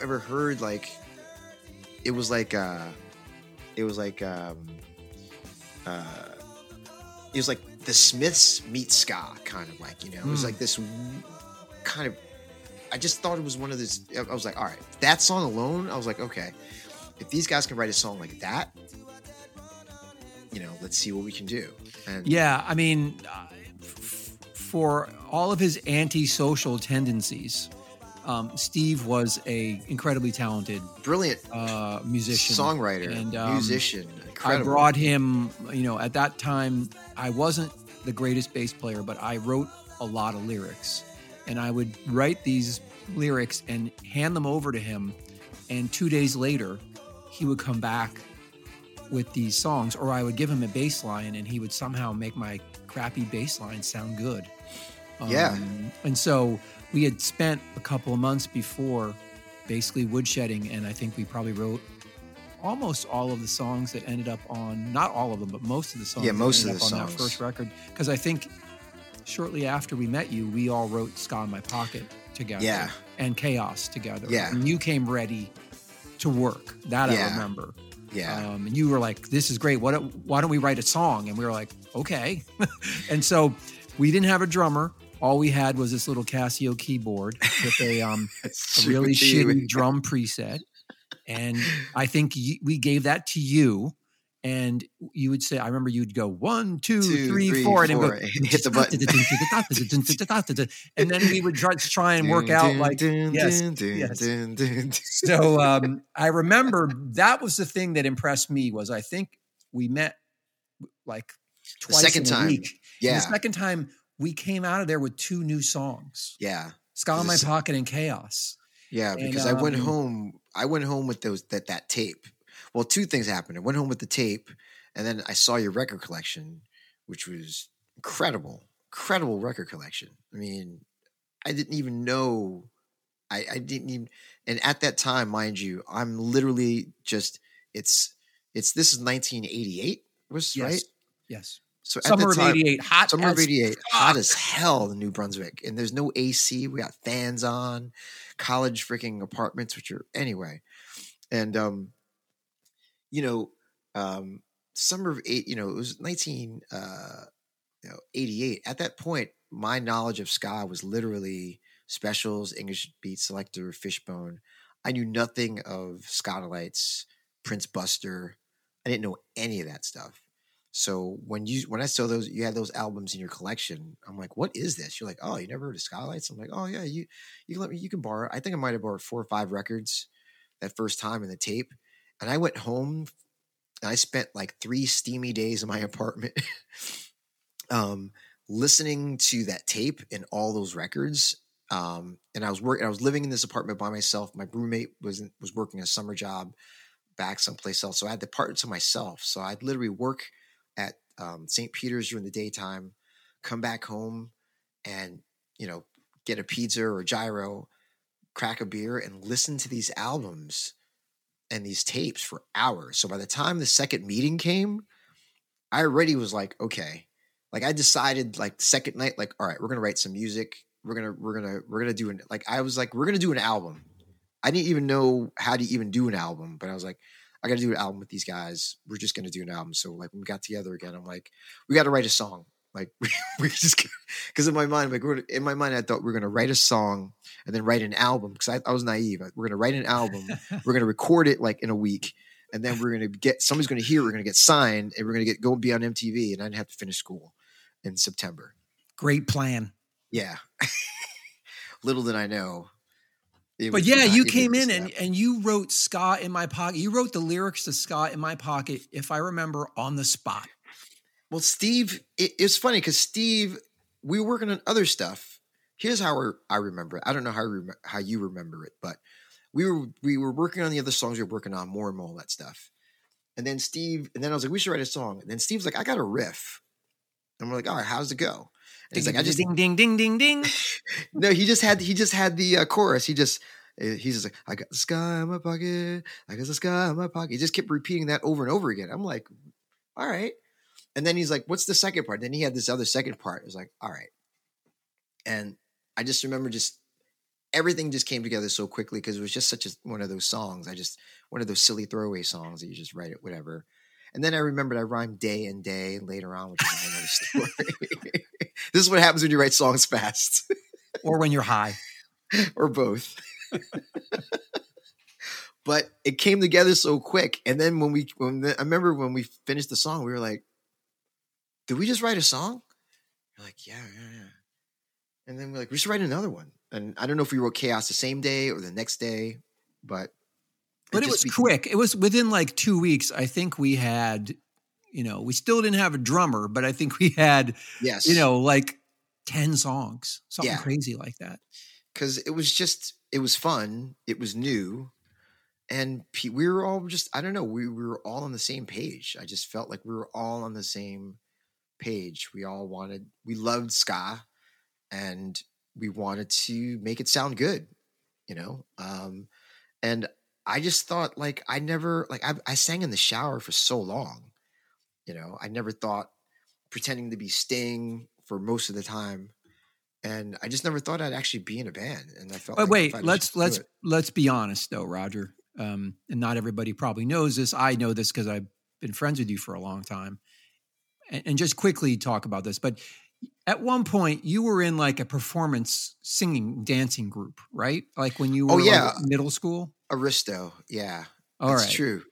Ever heard like it was like uh it was like um uh it was like the Smiths meet ska kind of like you know it was Mm. like this kind of I just thought it was one of those I was like all right that song alone I was like okay if these guys can write a song like that you know let's see what we can do and Yeah, I mean, uh, f- for all of his antisocial tendencies, Um, Steve was a incredibly talented Brilliant uh, musician, songwriter, and, um, musician. I brought him. You know, at that time, I wasn't the greatest bass player, but I wrote a lot of lyrics, and I would write these lyrics and hand them over to him, and two days later, he would come back with these songs, or I would give him a bass line, and he would somehow make my crappy bass line sound good. Yeah. Um, and so we had spent a couple of months before basically woodshedding, and I think we probably wrote almost all of the songs that ended up on not all of them, but most of the songs. Yeah, that most ended of the up on that first record. Because I think shortly after we met you, we all wrote "Ska in My Pocket" together. Yeah. and "Chaos" together. Yeah. and you came ready to work. That I remember. yeah. Um, and you were like, "This is great. What? Why don't we write a song?" And we were like, "Okay." *laughs* and so we didn't have a drummer. All we had was this little Casio keyboard with a um, *laughs* a really shitty *laughs* drum preset. And I think y- we gave that to you. And you would say, I remember you'd go one, two, Two, three, three, four, and it four, would go, and hit the button. and then we would try, try and work out like, yes, yes. so um, *laughs* I remember that was the thing that impressed me was I think we met like twice second in a time, week. And yeah, the second time we came out of there with two new songs, yeah, "Ska in My Pocket" and "Chaos." yeah. And, Because I went um, home. I went home with those that that tape. Well, two things happened. I went home with the tape, and then I saw your record collection, which was incredible, incredible record collection. I mean, I didn't even know. I, I didn't even. And at that time, mind you, I'm literally just. It's it's this is 1988. Was Yes, right. yes. So Summer of '88, hot Summer of as '88, hot as hell in New Brunswick, and there's no AC. We got fans on, college freaking apartments, which are anyway, and um, you know, um, summer of eight, you know, it was 19, uh, you know, 88. At that point, my knowledge of ska was literally specials, English beat Selecter, fishbone. I knew nothing of Skatalites, Prince Buster. I didn't know any of that stuff. So when you when I saw those, you had those albums in your collection. I'm like, what is this? You're like, oh, you never heard of Skatalites? I'm like, oh yeah, you you can let me, you can borrow. I think I might have borrowed four or five records that first time in the tape, and I went home and I spent like three steamy days in my *laughs* apartment, um, listening to that tape and all those records. Um, and I was working. I was living in this apartment by myself. My roommate was was working a summer job back someplace else, so I had the apartment to myself. So I'd literally work um, St. Peter's during the daytime, come back home, and you know get a pizza or a gyro, crack a beer, and listen to these albums and these tapes for hours. So by the time the second meeting came, I already was like, okay, like I decided like second night, like all right, we're gonna write some music. We're gonna we're gonna we're gonna do an like I was like we're gonna do an album. I didn't even know how to even do an album, but I was like, I got to do an album with these guys. We're just gonna do an album. So like when we got together again, I'm like, we got to write a song. Like *laughs* we just because in my mind, like we're, in my mind, I thought we are gonna write a song and then write an album because I, I was naive. We're gonna write an album. we're gonna *laughs* record it like in a week, and then we're gonna get somebody's gonna hear. We're gonna get signed, and we're gonna get go and be on MTV, and I didn't have to finish school in September. Great plan. Yeah. *laughs* Little did I know. It But yeah, not you came in and, and you wrote Ska in my pocket. You wrote the lyrics to Ska in my pocket, if I remember, on the spot. Well, Steve, it, it's funny because Steve, we were working on other stuff. Here's how I remember it. I don't know how rem- how you remember it, but we were we were working on the other songs we were working on more and more of that stuff. And then Steve, and then I was like, we should write a song. And then Steve's like, I got a riff. And we're like, all right, how's it go? He's like, I just ding ding ding ding ding. *laughs* no, he just had he just had the uh, chorus. He just uh, he's just like, I got the sky in my pocket. I got the sky in my pocket. He just kept repeating that over and over again. I'm like, all right. And then he's like, what's the second part? Then he had this other second part. It was like, all right. And I just remember just everything just came together so quickly because it was just such a one of those songs. I just one of those silly throwaway songs that you just write it, whatever. And then I remembered I rhymed day and day later on, which is another story. *laughs* this is what happens when you write songs fast. or when you're high. *laughs* or both. but it came together so quick. And then when we, when the, I remember when we finished the song, we were like, "Did we just write a song?" You're like, "Yeah, yeah, yeah." And then we're like, we should write another one. And I don't know if we wrote Chaos the same day or the next day, but But it was be- quick. It was within like two weeks. I think we had, you know, we still didn't have a drummer, but I think we had, Yes, you know, like 10 songs, something Yeah. crazy like that. because it was just it was fun. It was new, and we were all just I don't know. We, we were all on the same page. I just felt like we were all on the same page. We all wanted we loved ska, and we wanted to make it sound good, you know. Um, and I just thought like I never like I, I sang in the shower for so long, you know. I never thought pretending to be Sting for most of the time and I just never thought I'd actually be in a band. And I felt. But like wait, let's let's let's be honest though, Roger. Um, and not everybody probably knows this. I know this because I've been friends with you for a long time. And, and just quickly talk about this, but at one point you were in like a performance singing dancing group, right? Like when you were Oh, yeah. in middle school. Aristo. Yeah, All right, that's true.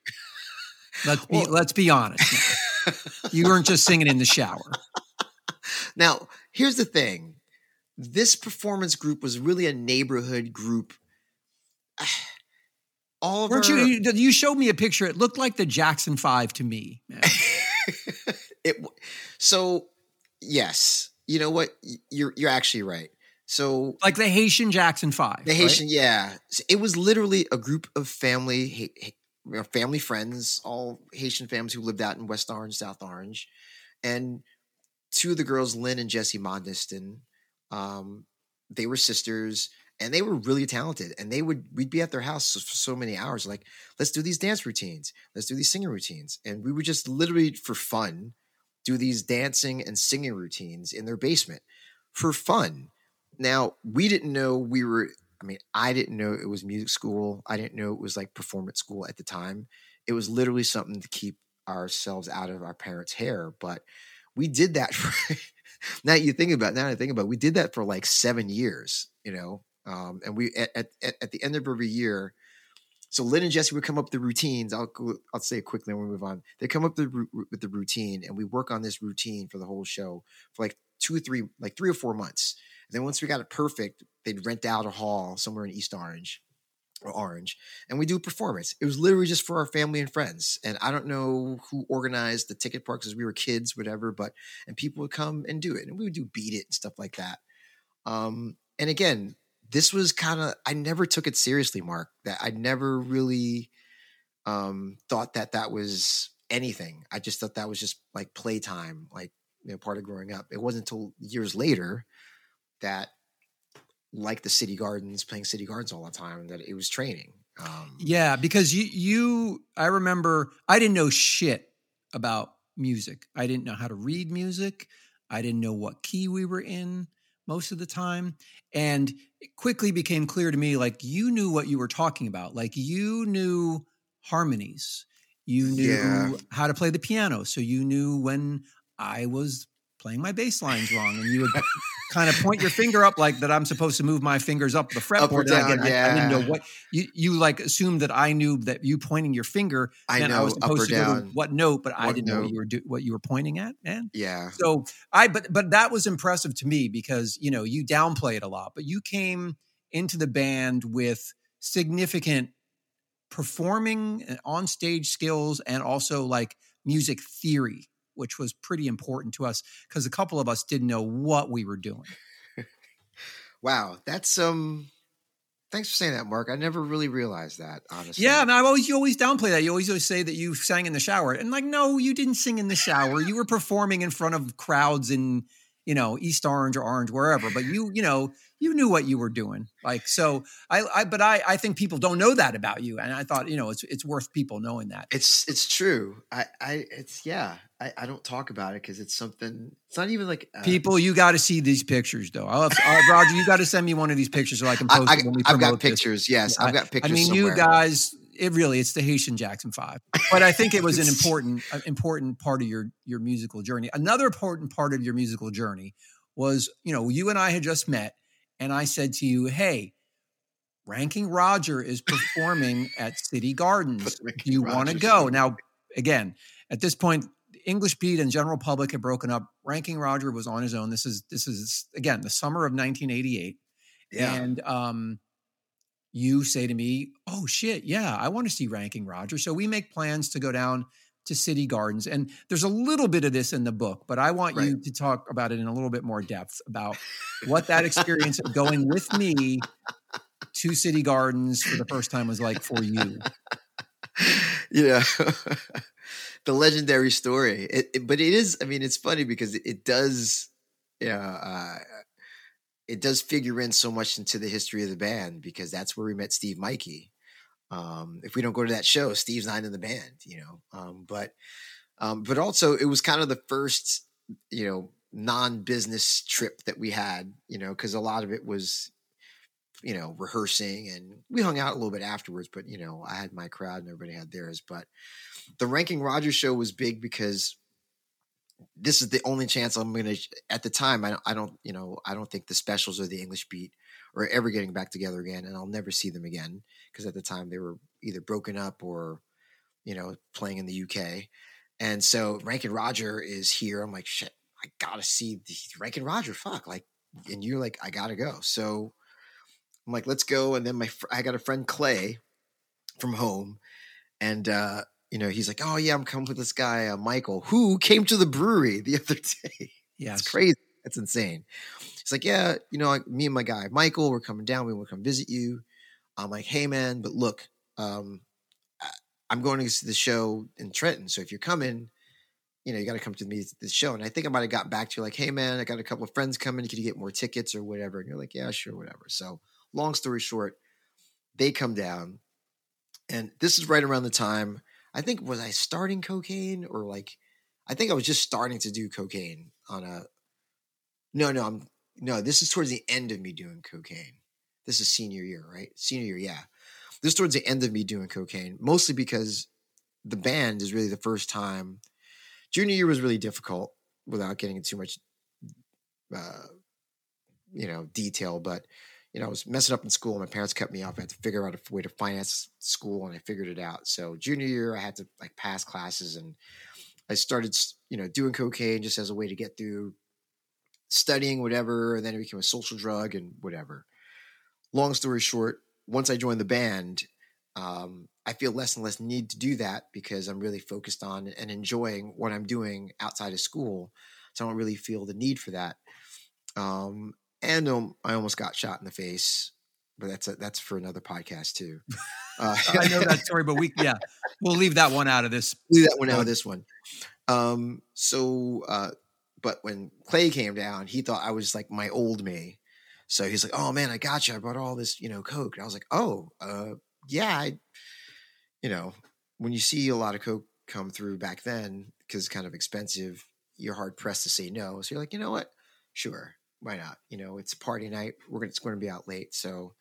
let's *laughs* be Well- let's be honest. You weren't just singing in the shower. *laughs* now, here's the thing: this performance group was really a neighborhood group. *sighs* All of Weren't our, you? You you showed me a picture. It looked like the Jackson Five to me. *laughs* it so yes you know what you're you're actually right so like the Haitian Jackson Five. the right? haitian yeah. S- it was literally a group of family family friends all haitian families who lived out in west orange south orange. And two of the girls lynn and jesse mondiston um, they were sisters and they were really talented. And they would we'd be at their house for so many hours like let's do these dance routines. Let's do these singing routines. And we would just literally for fun do these dancing and singing routines in their basement for fun now we didn't know we were i mean i didn't know it was music school i didn't know it was like performance school at the time it was literally something to keep ourselves out of our parents hair but we did that *laughs* for now you think about it, now I think about it, we did that for like seven years, you know. Um, and we at, at at the end of every year, so Lynn and Jesse would come up with the routines. I'll I'll say it quickly and we move on. They come up the, with the routine, and we work on this routine for the whole show for like two or three, like three or four months. Then once we got it perfect, they'd rent out a hall somewhere in East Orange or Orange, and we do a performance. It was literally just for our family and friends. And I don't know who organized the ticket park because we were kids, whatever. But and people would come and do it, and we would do beat it and stuff like that. Um, and again, this was kind of I never took it seriously, Mark. That I never really um, thought that that was anything. I just thought that was just like playtime, like you know, part of growing up. It wasn't until years later that, like the city gardens, playing city gardens all the time, that it was training. Um, Yeah, because you you I remember I didn't know shit about music. I didn't know how to read music. I didn't know what key we were in most of the time. And it quickly became clear to me like you knew what you were talking about. Like you knew harmonies. You knew Yeah. how to play the piano. So you knew when I was playing my bass lines wrong and you would kind of point your finger up like that I'm supposed to move my fingers up the fretboard. Up or and I, down, I- I didn't know what you you like assumed that I knew that you pointing your finger I meant know I was up supposed to go to down. what note, but I didn't know what you were do, what you were pointing at, man. Yeah, So I but but that was impressive to me because you know you downplay it a lot, but you came into the band with significant performing and on stage skills and also like music theory, which was pretty important to us because a couple of us didn't know what we were doing. *laughs* wow, that's um. Thanks for saying that, Mark. I never really realized that, honestly. Yeah, and I always you always downplay that. You always always say that you sang in the shower, and like, no, you didn't sing in the shower. You were performing in front of crowds in you know East Orange or Orange wherever. But you you know you knew what you were doing. Like so, I, I but I I think people don't know that about you, and I thought you know it's it's worth people knowing that. It's it's true. I I it's yeah. I, I don't talk about it because it's something. It's not even like uh, People, you got to see these pictures, though. I'll, uh, Roger, you got to send me one of these pictures so I can post I, it when we I've got this. pictures. Yes, I- I've got pictures. I mean, somewhere. you guys, it really it's the Haitian Jackson Five, but I think it was an *laughs* important important part of your your musical journey. Another important part of your musical journey was, you know, you and I had just met, and I said to you, "Hey, Ranking Roger is performing at City Gardens. *laughs* Do you want to go?" Now, again, at this point, English Beat and General Public had broken up. Ranking Roger was on his own. This is this is again the summer of 1988. Yeah. And um, you say to me, "Oh shit, yeah, I want to see Ranking Roger." So we make plans to go down to City Gardens, and there's a little bit of this in the book, but I want you to talk about it in a little bit more depth about what that experience of going with me to City Gardens for the first time was like for you. yeah *laughs* the legendary story it, it- but it is i mean it's funny because it, it does yeah uh, it does figure in so much into the history of the band because that's where we met steve mikey. Um, if we don't go to that show steve's not in the band you know um, but um, but also it was kind of the first you know non-business trip that we had you know because a lot of it was you know rehearsing and we hung out a little bit afterwards but you know i had my crowd and everybody had theirs but the ranking roger show was big because this is the only chance i'm gonna at the time i don't, I don't you know i don't think the specials or the english beat are ever getting back together again and i'll never see them again because at the time they were either broken up or you know playing in the uk and so Ranking Roger is here i'm like shit i gotta see the Ranking Roger fuck like and you're like i gotta go so I'm like, let's go. And then my fr- I got a friend Clay from home, and uh, you know he's like, oh yeah, I'm coming with this guy uh, Michael who came to the brewery *laughs* the other day. Yeah, It's crazy. That's insane. He's like, yeah, you know, like, me and my guy Michael, we're coming down. We want to come visit you. I'm like, hey man, but look, um, I- I'm going to see the show in Trenton. So if you're coming, you know, you got to come to me the show. And I think I might have got back to you like, hey man, I got a couple of friends coming. Can you get more tickets or whatever? And you're like, yeah, sure, whatever. So long story short, they come down, and this is right around the time I think was I starting cocaine or like I think I was just starting to do cocaine on a no no I'm no this is towards the end of me doing cocaine. This is senior year, right? Senior year, yeah. This is towards the end of me doing cocaine, mostly because the band is really the first time. Junior year was really difficult without getting into too much, uh, you know, detail. But you know, I was messing up in school. My parents cut me off. I had to figure out a way to finance school, and I figured it out. So junior year, I had to like pass classes, and I started, you know, doing cocaine just as a way to get through studying, whatever. And then it became a social drug and whatever. Long story short, once I joined the band, um, I feel less and less need to do that because I'm really focused on and enjoying what I'm doing outside of school. So I don't really feel the need for that. Um, and um, I almost got shot in the face, but that's a, that's for another podcast too. *laughs* Uh, I know that story, but we yeah, we'll leave that one out of this. leave that one out of this one. Um, so, uh, but when Clay came down, he thought I was like my old me. So he's like, "Oh man, I got you. I brought all this, you know, coke." And I was like, "Oh, uh, yeah." I, you know, when you see a lot of coke come through back then, because it's kind of expensive, you're hard pressed to say no. So you're like, you know what? Sure, why not? You know, it's party night. We're gonna it's going to be out late. So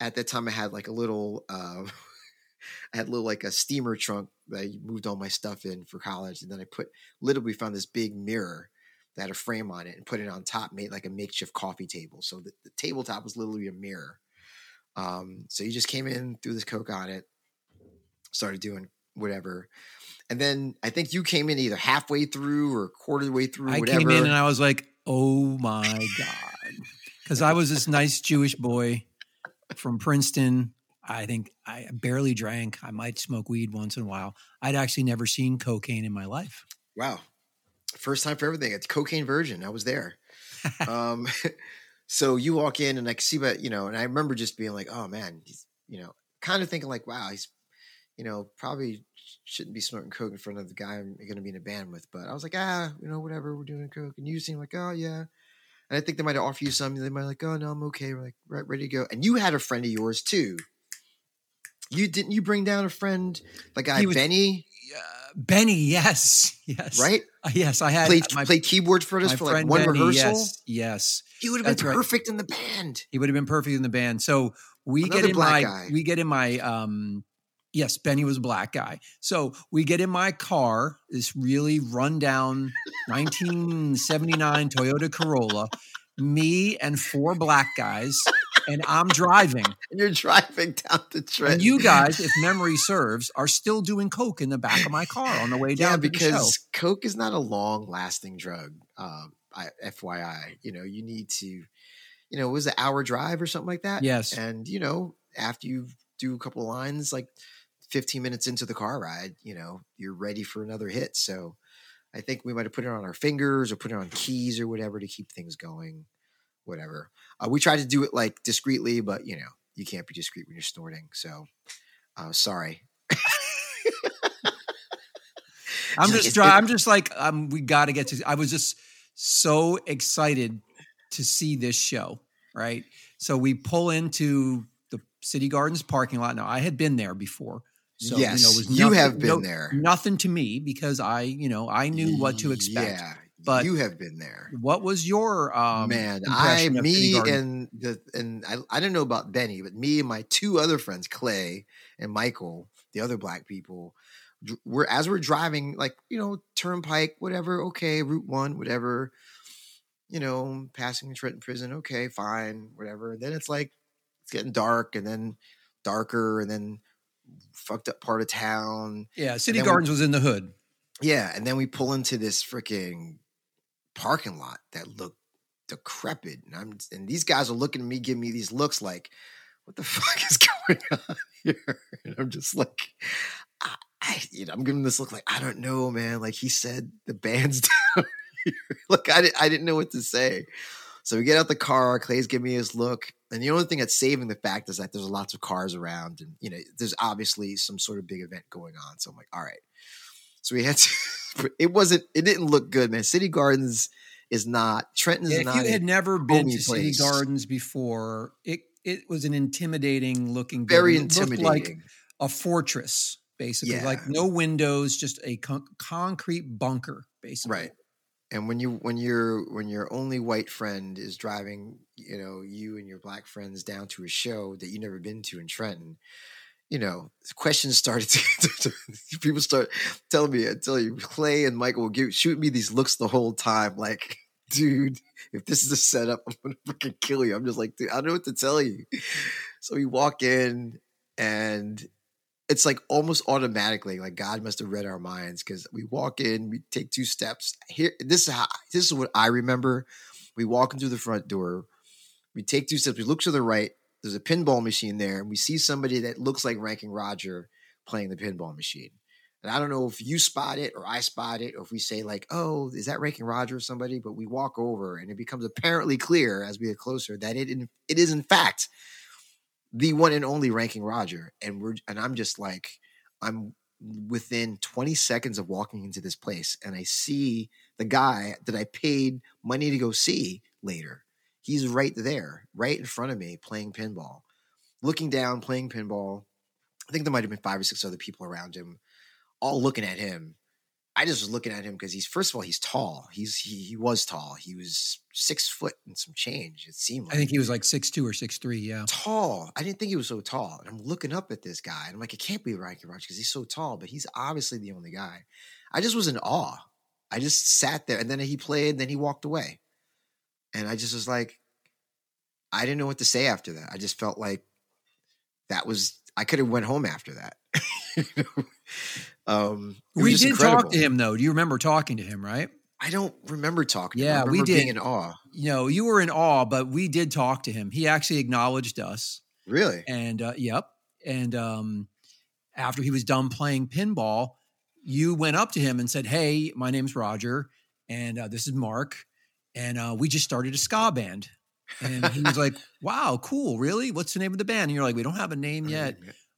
at that time, I had like a little. Uh, *laughs* I had a little like a steamer trunk that I moved all my stuff in for college, and then I put literally found this big mirror that had a frame on it and put it on top, made like a makeshift coffee table. So the, the tabletop was literally a mirror. Um, so you just came in, threw this coke on it, started doing whatever, and then I think you came in either halfway through or quarter the way through. I whatever. came in and I was like, "Oh my god," because I was this nice Jewish boy from Princeton. I think I barely drank. I might smoke weed once in a while. I'd actually never seen cocaine in my life. Wow. First time for everything. It's cocaine virgin. I was there. *laughs* um, *laughs* so you walk in and I see, but you know, and I remember just being like, oh man, he's, you know, kind of thinking like, wow, he's, you know, probably shouldn't be snorting coke in front of the guy I'm going to be in a band with. But I was like, ah, you know, whatever, we're doing coke. And you seem like, oh yeah. And I think they might offer you something. They might like, oh no, I'm okay. We're like, right, ready to go. And you had a friend of yours too. You didn't you bring down a friend, the guy was- Benny, Uh, Benny, yes, yes, right? Uh, yes, I had Played my, played keyboards for us for like one Benny, rehearsal. Yes, yes, He would have That's been right. perfect in the band. he would have been perfect in the band. So we Another get in black my guy. we get in my um yes, Benny was a black guy. So we get in my car, this really rundown 1979 Toyota Corolla, me and four black guys, and I'm driving. And *laughs* you're driving down the Trenton. And you guys, if *laughs* memory serves, are still doing coke in the back of my car on the way down yeah, to the show. because coke is not a long-lasting drug. Um, I, FYI, you know, you need to, you know, it was an hour drive or something like that. Yes. and you know, after you do a couple of lines, like 15 minutes into the car ride, you know, you're ready for another hit. So, I think we might have put it on our fingers or put it on keys or whatever to keep things going. Whatever. Uh, we tried to do it like discreetly, but you know, you can't be discreet when you're snorting. So, uh, sorry. *laughs* I'm just trying. I'm just like um, we got to get to. I was just so excited to see this show. Right. So we pull into the City Gardens parking lot. Now I had been there before. So, yes, you, know, it was you have been no- there. Nothing to me because I, you know, I knew what to expect. Yeah, but- you have been there. What was your um, Man, I, me, and the and I, I didn't know about Benny, but me and my two other friends, Clay and Michael, the other black people, we're as we're driving, like you know, Turnpike, whatever, okay, Route One, whatever, you know, passing Trenton Prison, okay, fine, whatever. Then it's like it's getting dark, and then darker, and then fucked up part of town, yeah, City then we- Gardens was in the hood. yeah, and then we pull into this freaking parking lot that looked decrepit, and I'm and these guys are looking at me, giving me these looks like, "What the *laughs* fuck is going on here?" *laughs* And I'm just like, I, I you know, I'm giving this look like I don't know, man. Like he said, the band's *laughs* down here. Look, I didn't, I didn't know what to say. So we get out the car. Clay's giving me his look, and the only thing that's saving the fact is that there's lots of cars around, and you know, there's obviously some sort of big event going on. So I'm like, all right. So we had to. *laughs* It wasn't. It didn't look good, man. City Gardens is not. Trenton's Yeah, if you had never been to City. Gardens before, it it was an intimidating looking, very building. It intimidating. like a fortress, basically, Yeah. like no windows, just a con- concrete bunker, basically. right. And when you when your when your only white friend is driving, you know, you and your black friends down to a show that you've never been to in Trenton, you know, questions started *laughs* to, people start telling me, I tell you, Clay and Michael will give shoot me these looks the whole time, like, *laughs* dude, if this is a setup, I'm gonna fucking kill you. I'm just like, dude, I don't know what to tell you. So we walk in and it's like almost automatically, like God must have read our minds because we walk in, we take two steps. Here, this is how this is what I remember. We walk into the front door, we take two steps, we look to the right, there's a pinball machine there, and we see somebody that looks like Ranking Roger playing the pinball machine. And I don't know if you spot it or I spot it, or if we say, like, oh, is that Ranking Roger or somebody? But we walk over and it becomes apparently clear as we get closer that it in, it is in fact the one and only Ranking Roger. And we're and I'm just like, I'm within 20 seconds of walking into this place and I see the guy that I paid money to go see later. He's right there, right in front of me, playing pinball, looking down, playing pinball. I think there might have been five or six other people around him, all looking at him. I just was looking at him because he's first of all he's tall. He's he, he was tall. He was six foot and some change. It seemed like I think he was like six two or six three. Yeah. tall. I didn't think he was so tall. And I'm looking up at this guy, and I'm like, it can't be Ranking Roger because he's so tall, but he's obviously the only guy. I just was in awe. I just sat there, and then he played, and then he walked away, and I just was like, I didn't know what to say after that. I just felt like that was I could have went home after that. *laughs* You know? um, We did incredible. talk to him though. Do you remember talking to him? Right. I don't remember talking. to him. Yeah, I we remember being did. in awe. You know, you were in awe, but we did talk to him. He actually acknowledged us. Really? And uh, yep. And um, after he was done playing pinball, you went up to him and said, "Hey, my name's Roger, and uh, this is Mark, and uh, we just started a ska band." And he was like, "Wow, cool! Really? What's the name of the band?" And you're like, "We don't have a name yet,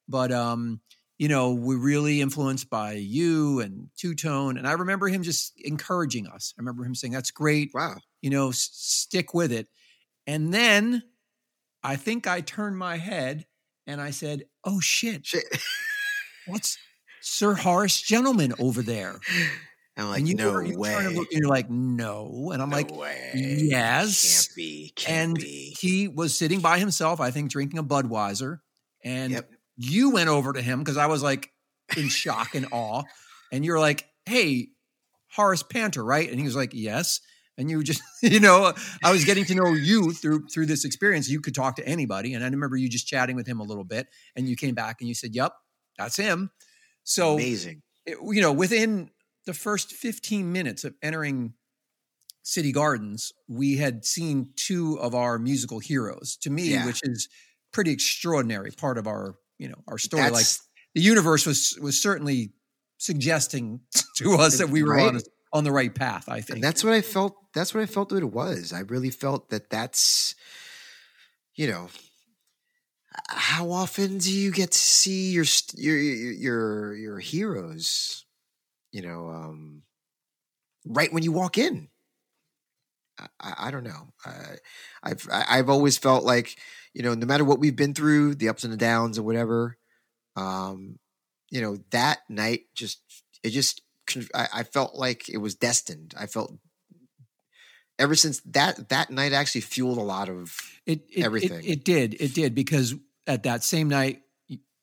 but um, you know, we're really influenced by you and Two Tone." And I remember him just encouraging us. I remember him saying, "That's great Wow. you know, s- stick with it. And then I think I turned my head and I said, Oh shit, Shit. what's Sir Horace Gentleman over there? *laughs* I'm like, and you no were- you way. and look, and you're like, No. And I'm No like, way. yes. Can't be. Can't and be. he was sitting by himself, I think, drinking a Budweiser. And Yep. you went over to him because I was like in shock and awe. And you're like, Hey, Horace Panter, right? And he was like, Yes. and you just *laughs* you know i was getting to know you through through this experience you could talk to anybody and i remember you just chatting with him a little bit and you came back and you said yep that's him so Amazing. it- you know within the first 15 minutes of entering city gardens we had seen two of our musical heroes to me Yeah. which is pretty extraordinary part of our you know our story like the universe was was certainly suggesting *laughs* to us that we were on Right. a, on the right path i think and that's what I felt. That's what I felt that it was. I really felt that that's, you know, how often do you get to see your your your, your heroes? You know, um, right when you walk in. I, I, I don't know. I, I've I've always felt like you know, no matter what we've been through, the ups and the downs or whatever, um, you know, that night just it just I, I felt like it was destined. I felt ever since that that night actually fueled a lot of it, it, everything. It, it did. It did because at that same night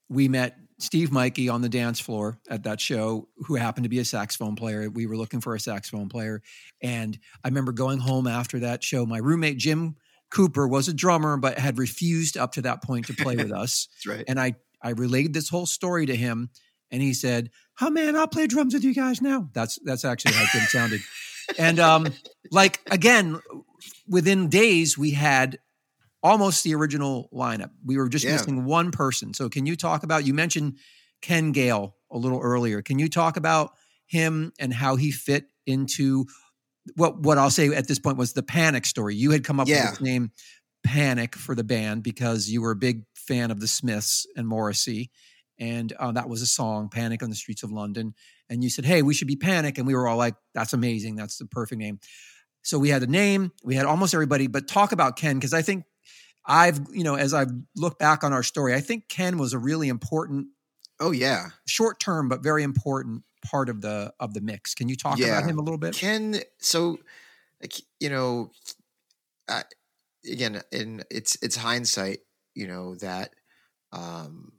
we met Steve Mikey on the dance floor at that show, who happened to be a saxophone player. We were looking for a saxophone player, and I remember going home after that show. My roommate Jim Cooper was a drummer, but had refused up to that point to play with *laughs* us. That's right. And I I relayed this whole story to him, and he said, "Oh man, I'll play drums with you guys now." That's that's actually how Jim sounded. And um, like again, within days we had almost the original lineup. We were just Yeah. missing one person. So can you talk about? You mentioned Ken Gale a little earlier. Can you talk about him and how he fit into what what I'll say at this point was the Panic story. You had come up Yeah. with this name Panic for the band because you were a big fan of the Smiths and Morrissey. And uh, that was a song, Panic on the Streets of London. And you said, Hey, we should be Panic. And we were all like, That's amazing. That's the perfect name. So we had a name, we had almost everybody, but talk about Ken because I think I've, you know, as I've looked back on our story, I think Ken was a really important, Oh yeah. short term, but very important part of the of the mix. Can you talk Yeah. about him a little bit? Ken, so like you know, uh, again, in it's it's hindsight, you know that um,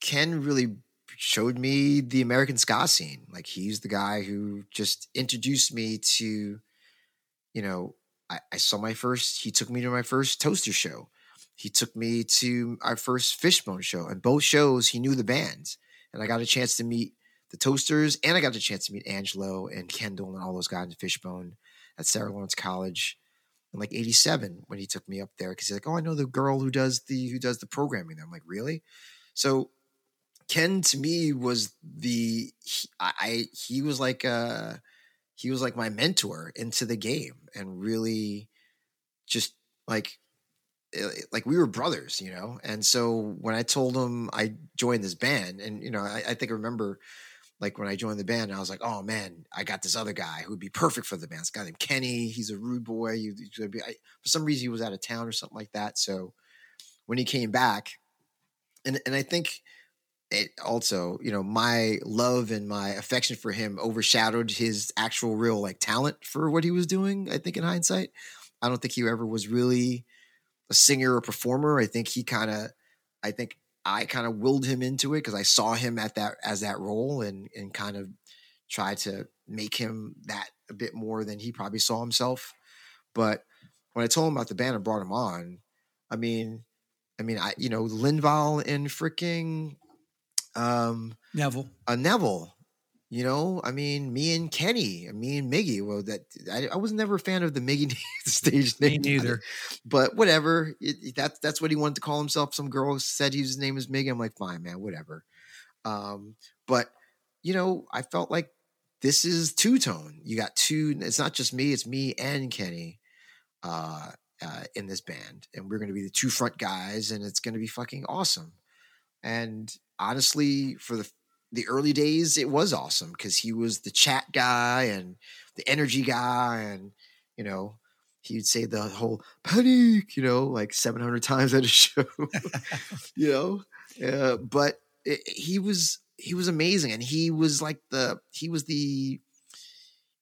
Ken really showed me the American ska scene. Like he's the guy who just introduced me to, you know, I, I saw my first. He took me to my first Toaster show. He took me to our first Fishbone show, and both shows he knew the bands, and I got a chance to meet the Toasters, and I got a chance to meet Angelo and Kendall and all those guys in Fishbone at Sarah Lawrence College in like '87 when he took me up there because he's like, "Oh, I know the girl who does the who does the programming." there." I'm like, "Really?" So Ken to me was the he, I he was like uh he was like my mentor into the game and really just like eh, like we were brothers, you know. And so when I told him I joined this band, and you know, I, I think I remember like when I joined the band, I was like, oh man, I got this other guy who'd be perfect for the band. This guy named Kenny. He's a rude boy. Be, I, for some reason, he was out of town or something like that. So when he came back, and and I think it also, you know, my love and my affection for him overshadowed his actual real like talent for what he was doing. I think in hindsight, I don't think he ever was really a singer or performer. I think he kind of, I think I kind of willed him into it because I saw him at that as that role and and kind of tried to make him that a bit more than he probably saw himself. But when I told him about the band and brought him on, I mean, I mean, I you know Lynval and freaking um Neville. a Neville. You know, I mean, me and Kenny, me and Miggy. Well, that I, I was never a fan of the Miggy *laughs* stage Me name, neither. But whatever, it- that's that's what he wanted to call himself. Some girl said his name is Miggy. I'm like, fine, man, whatever. Um, but you know, I felt like this is two tone. You got two. It's not just me. It's me and Kenny uh, uh, in this band, and we're going to be the two front guys, and it's going to be fucking awesome. And honestly, for the the early days, it was awesome because he was the chat guy and the energy guy, and you know, he'd say the whole panic, you know, like 700 *laughs* times at a show, *laughs* you know. Uh, but it, he was he was amazing, and he was like the he was the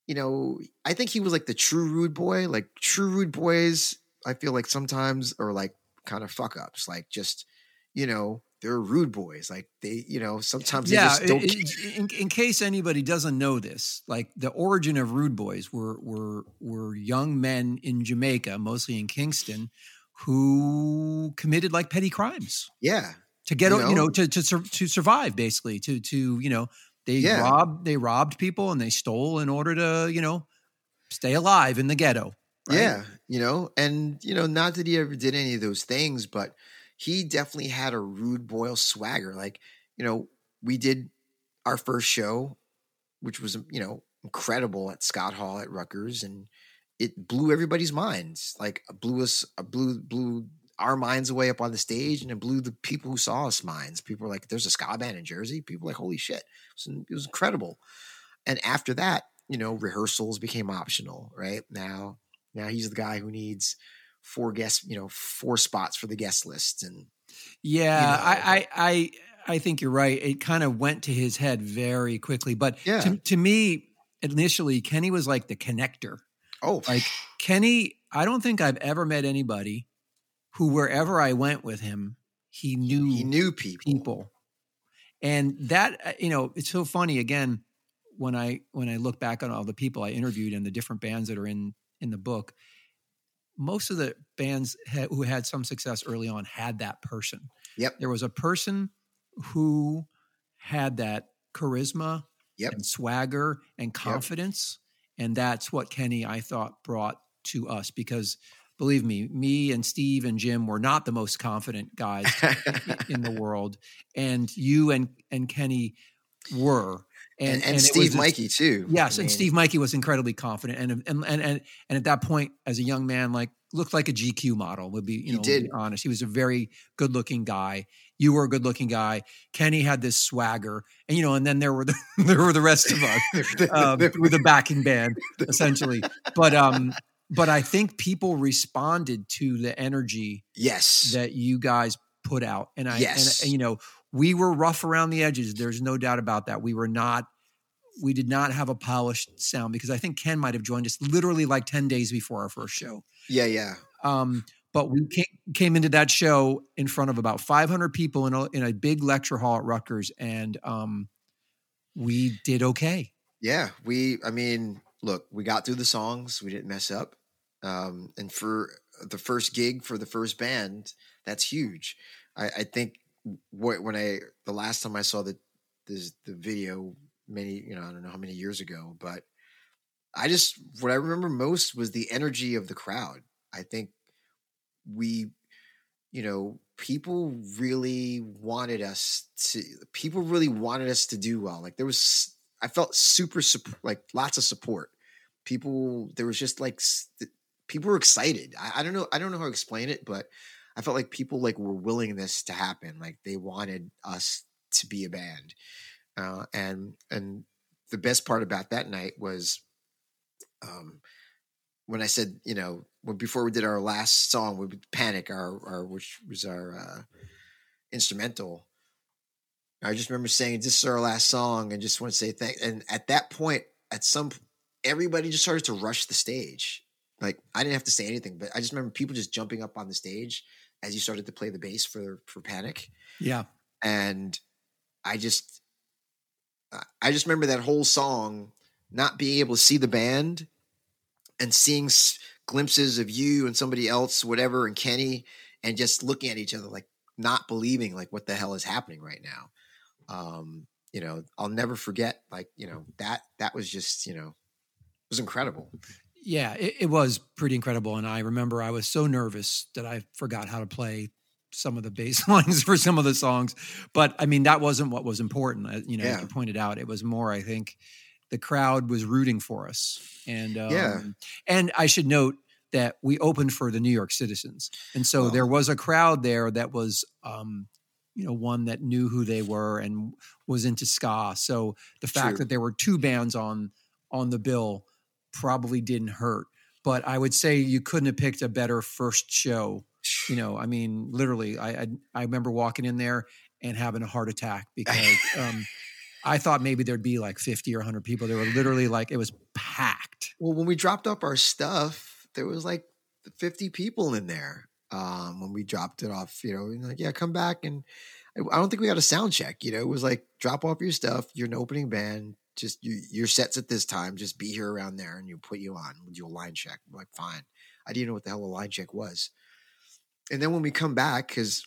you know I think he was like the true rude boy. Like true rude boys, I feel like sometimes are like kind of fuck ups, like just you know they're rude boys. Like they, you know, sometimes they yeah, just don't. i- i- in, in case anybody doesn't know this, like the origin of Rude Boys were were were young men in Jamaica, mostly in Kingston, who committed like petty crimes yeah, to get You o- you know? know to to to survive basically to to you know they Yeah. robbed they robbed people and they stole in order to you know stay alive in the ghetto. right? Yeah, you know, and you know, not that he ever did any of those things, but he definitely had a rude boy swagger. Like, you know, we did our first show, which was you know incredible at Scott Hall at Rutgers, and it blew everybody's minds. Like, blew us, blew blew our minds away up on the stage, and it blew the people who saw us minds. People were like, "There's a ska band in Jersey." People were like, "Holy shit!" It was incredible. And after that, you know, rehearsals became optional. Right now, now he's the guy who needs four guest, you know, four spots for the guest list, and Yeah, know, I, I, I, I think you're right. It kind of went to his head very quickly. But Yeah. to, to me, initially, Kenny was like the connector. oh, Like Kenny, I don't think I've ever met anybody who, wherever I went with him, he knew he knew people. people. And that, uh, you know, it's so funny. Again, when I when I look back on all the people I interviewed and the different bands that are in in the book, most of the bands ha- who had some success early on had that person. Yep. There was a person who had that charisma Yep. and swagger and confidence. And that's what Kenny, I thought, brought to us because believe me, me and Steve and Jim were not the most confident guys *laughs* in the world. And you and, and Kenny were. And, and, it was Steve Mikey too. Yes, I and Steve Mikey was incredibly confident, and and and and and at that point, as a young man, like looked like a GQ model. Would be you know, did. be honest. He was a very good looking guy. You were a good looking guy. Kenny had this swagger, and you know, and then there were the *laughs* there were the rest of us *laughs* um, with a backing band, *laughs* essentially. But um, but I think people responded to the energy yes, that you guys put out, and I Yes. and, and you know, we were rough around the edges. There's no doubt about that. We were not. We did not have a polished sound because I think Ken might have joined us literally like ten days before our first show. yeah, yeah, Um, but we came, came into that show in front of about 500 people in a, in a big lecture hall at Rutgers, and um, we did okay. yeah. We, I mean, look, we got through the songs. We didn't mess up. Um, and for the first gig for the first band, that's huge. I, I think when I the last time I saw the this, the video many you know I don't know how many years ago, but I just what I remember most was the energy of the crowd. I think we, you know, people really wanted us to. People really wanted us to do well. Like there was, I felt super sup- like lots of support. People, there was just like people were excited. I, I don't know. I don't know how to explain it, but I felt like people like were willing this to happen. Like they wanted us to be a band. Uh, and and the best part about that night was um, when I said, you know, when before we did our last song, we would panic, our, our which was our uh, instrumental. I just remember saying, "This is our last song," and just want to say thank. And at that point, at some, everybody just started to rush the stage. Like I didn't have to say anything, but I just remember people just jumping up on the stage as you started to play the bass for for Panic Yeah, and I just I- just remember that whole song not being able to see the band and seeing s- glimpses of you and somebody else whatever and Kenny and just looking at each other like not believing like what the hell is happening right now um you know I'll never forget like you know that that was just you know it was incredible yeah, it, it was pretty incredible. And I remember I was so nervous that I forgot how to play some of the bass *laughs* lines for some of the songs. But I mean, that wasn't what was important. Uh, You know, Yeah. you pointed out, it was more. I think the crowd was rooting for us, and um, Yeah. And I should note that we opened for the New York Citizens, and so Oh. there was a crowd there that was. Um, you know, one that knew who they were and was into ska. So the fact True. that there were two bands on on the bill probably didn't hurt. But I would say you couldn't have picked a better first show. You know, I mean, literally, I I, I remember walking in there and having a heart attack *laughs* because um, I thought maybe there'd be like fifty or hundred people. They were literally like it was packed. Well, when we dropped off our stuff, there was like 50 people in there um, when we dropped it off. You know, and like, yeah, come back. And I don't think we had a sound check. You know, it was like drop off your stuff. You're an opening band. Just you, your sets at this time. Just be here around there, and you put you on. We'll do a line check. I'm like, fine. I didn't know what the hell a line check was. And then when we come back, because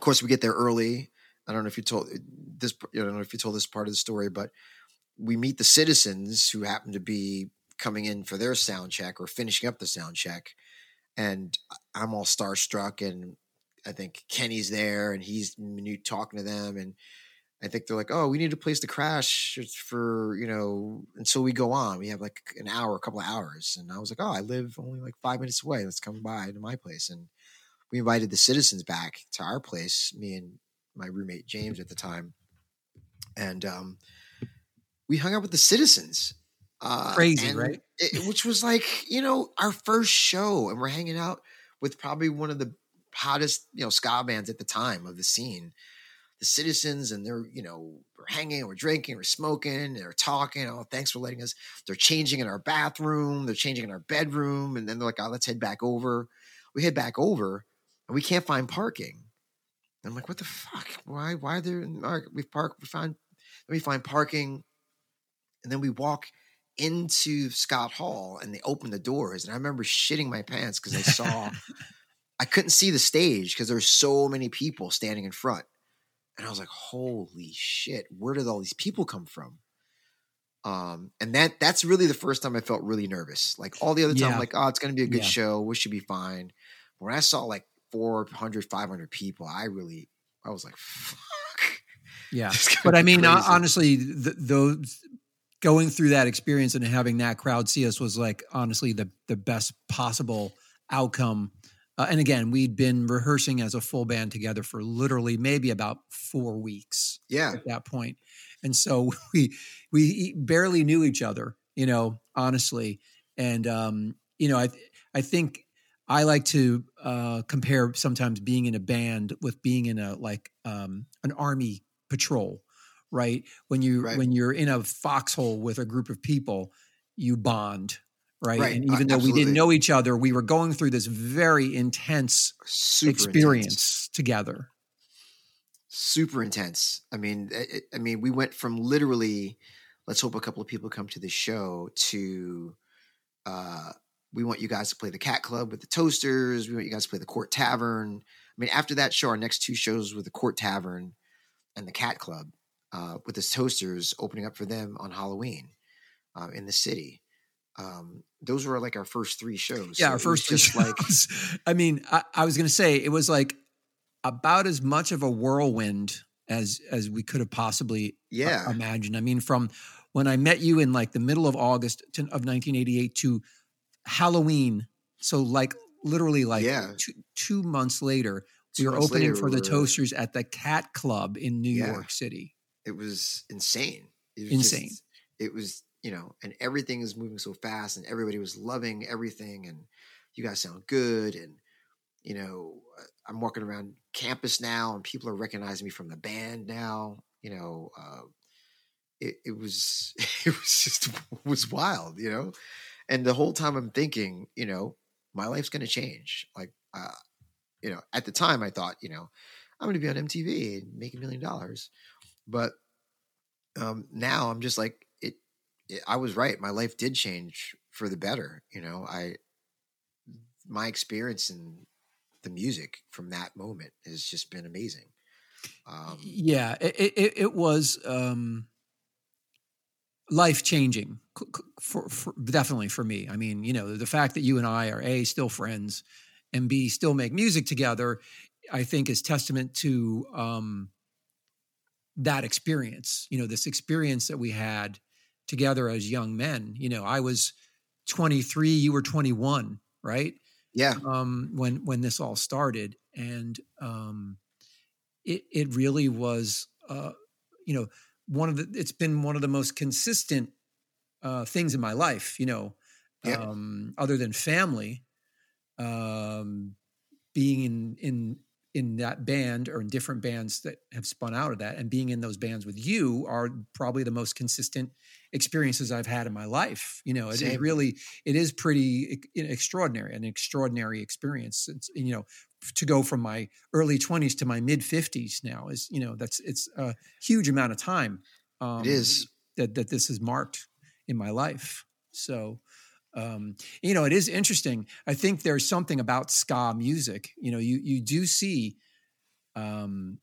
of course we get there early. I don't know if you told this. I don't know if you told this part of the story, but we meet the citizens who happen to be coming in for their sound check or finishing up the sound check, and I'm all starstruck and I think Kenny's there and he's talking to them and I think they're like, oh, we need a place to crash for, you know, so we go on. We have like an hour, a couple of hours. And I was like, oh, I live only like five minutes away. Let's come by to my place. And we invited the citizens back to our place, me and my roommate James at the time. And um, we hung out with the citizens. Uh, Crazy, right? It, which was like, you know, our first show. And we're hanging out with probably one of the hottest, you know, ska bands at the time of the scene. The citizens and they're, you know, we're hanging, we're drinking, we're smoking, they're talking. Oh, thanks for letting us. They're changing in our bathroom, they're changing in our bedroom, and then they're like, oh, let's head back over. We head back over, we can't find parking. And I'm like, what the fuck? Why? Why are there? We park. We find. Then we find parking, and then we walk into Scott Hall, and they open the doors, and I remember shitting my pants because I saw *laughs* I couldn't see the stage because there's so many people standing in front. And I was like, holy shit, where did all these people come from? Um, and that that's really the first time I felt really nervous. Like all the other time, yeah. like, oh, it's gonna be a good yeah. show, we should be fine. When I saw like 400, 500 people, I really I was like, fuck. Yeah. *laughs* But I mean, crazy. honestly, those going through that experience and having that crowd see us was like honestly the the best possible outcome uh, and again, we'd been rehearsing as a full band together for literally maybe about four weeks. Yeah. At that point, and so *laughs* we we barely knew each other, you know, honestly. And um, you know, I I think I like to uh, compare sometimes being in a band with being in a like um, an army patrol, right? When you right. when you're in a foxhole with a group of people, you bond right? right. And even uh, though absolutely. we didn't know each other, we were going through this very intense Super experience intense. together. Super intense. I mean, it, I mean, we went from literally, let's hope a couple of people come to the show to, uh, we want you guys to play the Cat Club with the Toasters. We want you guys to play the Court Tavern. I mean, after that show, our next two shows were the Court Tavern and the Cat Club, uh, with the Toasters opening up for them on Halloween uh, in the city um, those were like our first three shows. Yeah, so our first three shows. Like, *laughs* I mean, I, I was going to say it was like about as much of a whirlwind as as we could have possibly uh, yeah imagined. I mean, from when I met you in like the middle of August of 1988 to Halloween, so like literally like yeah. two, two months later, two we were opening later, for the Toasters at the Cat Club in New yeah. York City. It was insane. It was insane. Just, it was you know, and everything is moving so fast and everybody was loving everything and you guys sound good and you know, uh, I'm walking around campus now and people are recognizing me from the band now, you know, uh, it, it was *laughs* it was just it was wild, you know. And the whole time I'm thinking, you know, my life's going to change. Like uh, you know, at the time I thought, you know, I'm going to be on MTV and make a million dollars. But um, now I'm just like it, I was right. My life did change for the better. You know, I my experience in the music from that moment has just been amazing. Um, yeah, it, it, it was um, life changing for, for, definitely for me. I mean, you know, the fact that you and I are a still friends and b still make music together, I think is testament to um, that experience. You know, this experience that we had together as young men. You know, I was 23, you were 21, right? Yeah. Um, when when this all started, and um, it it really was, uh, you know, one of the. It's been one of the most consistent uh, things in my life. You know, yeah. um, other than family, um, being in in in that band or in different bands that have spun out of that and being in those bands with you are probably the most consistent experiences I've had in my life. You know, it, it really, it is pretty extraordinary, an extraordinary experience. It's, you know, to go from my early 20s to my mid 50s now is you know that's it's a huge amount of time um, it is. that that this has marked in my life. So um, you know it is interesting. I think there's something about ska music you know you you do see um,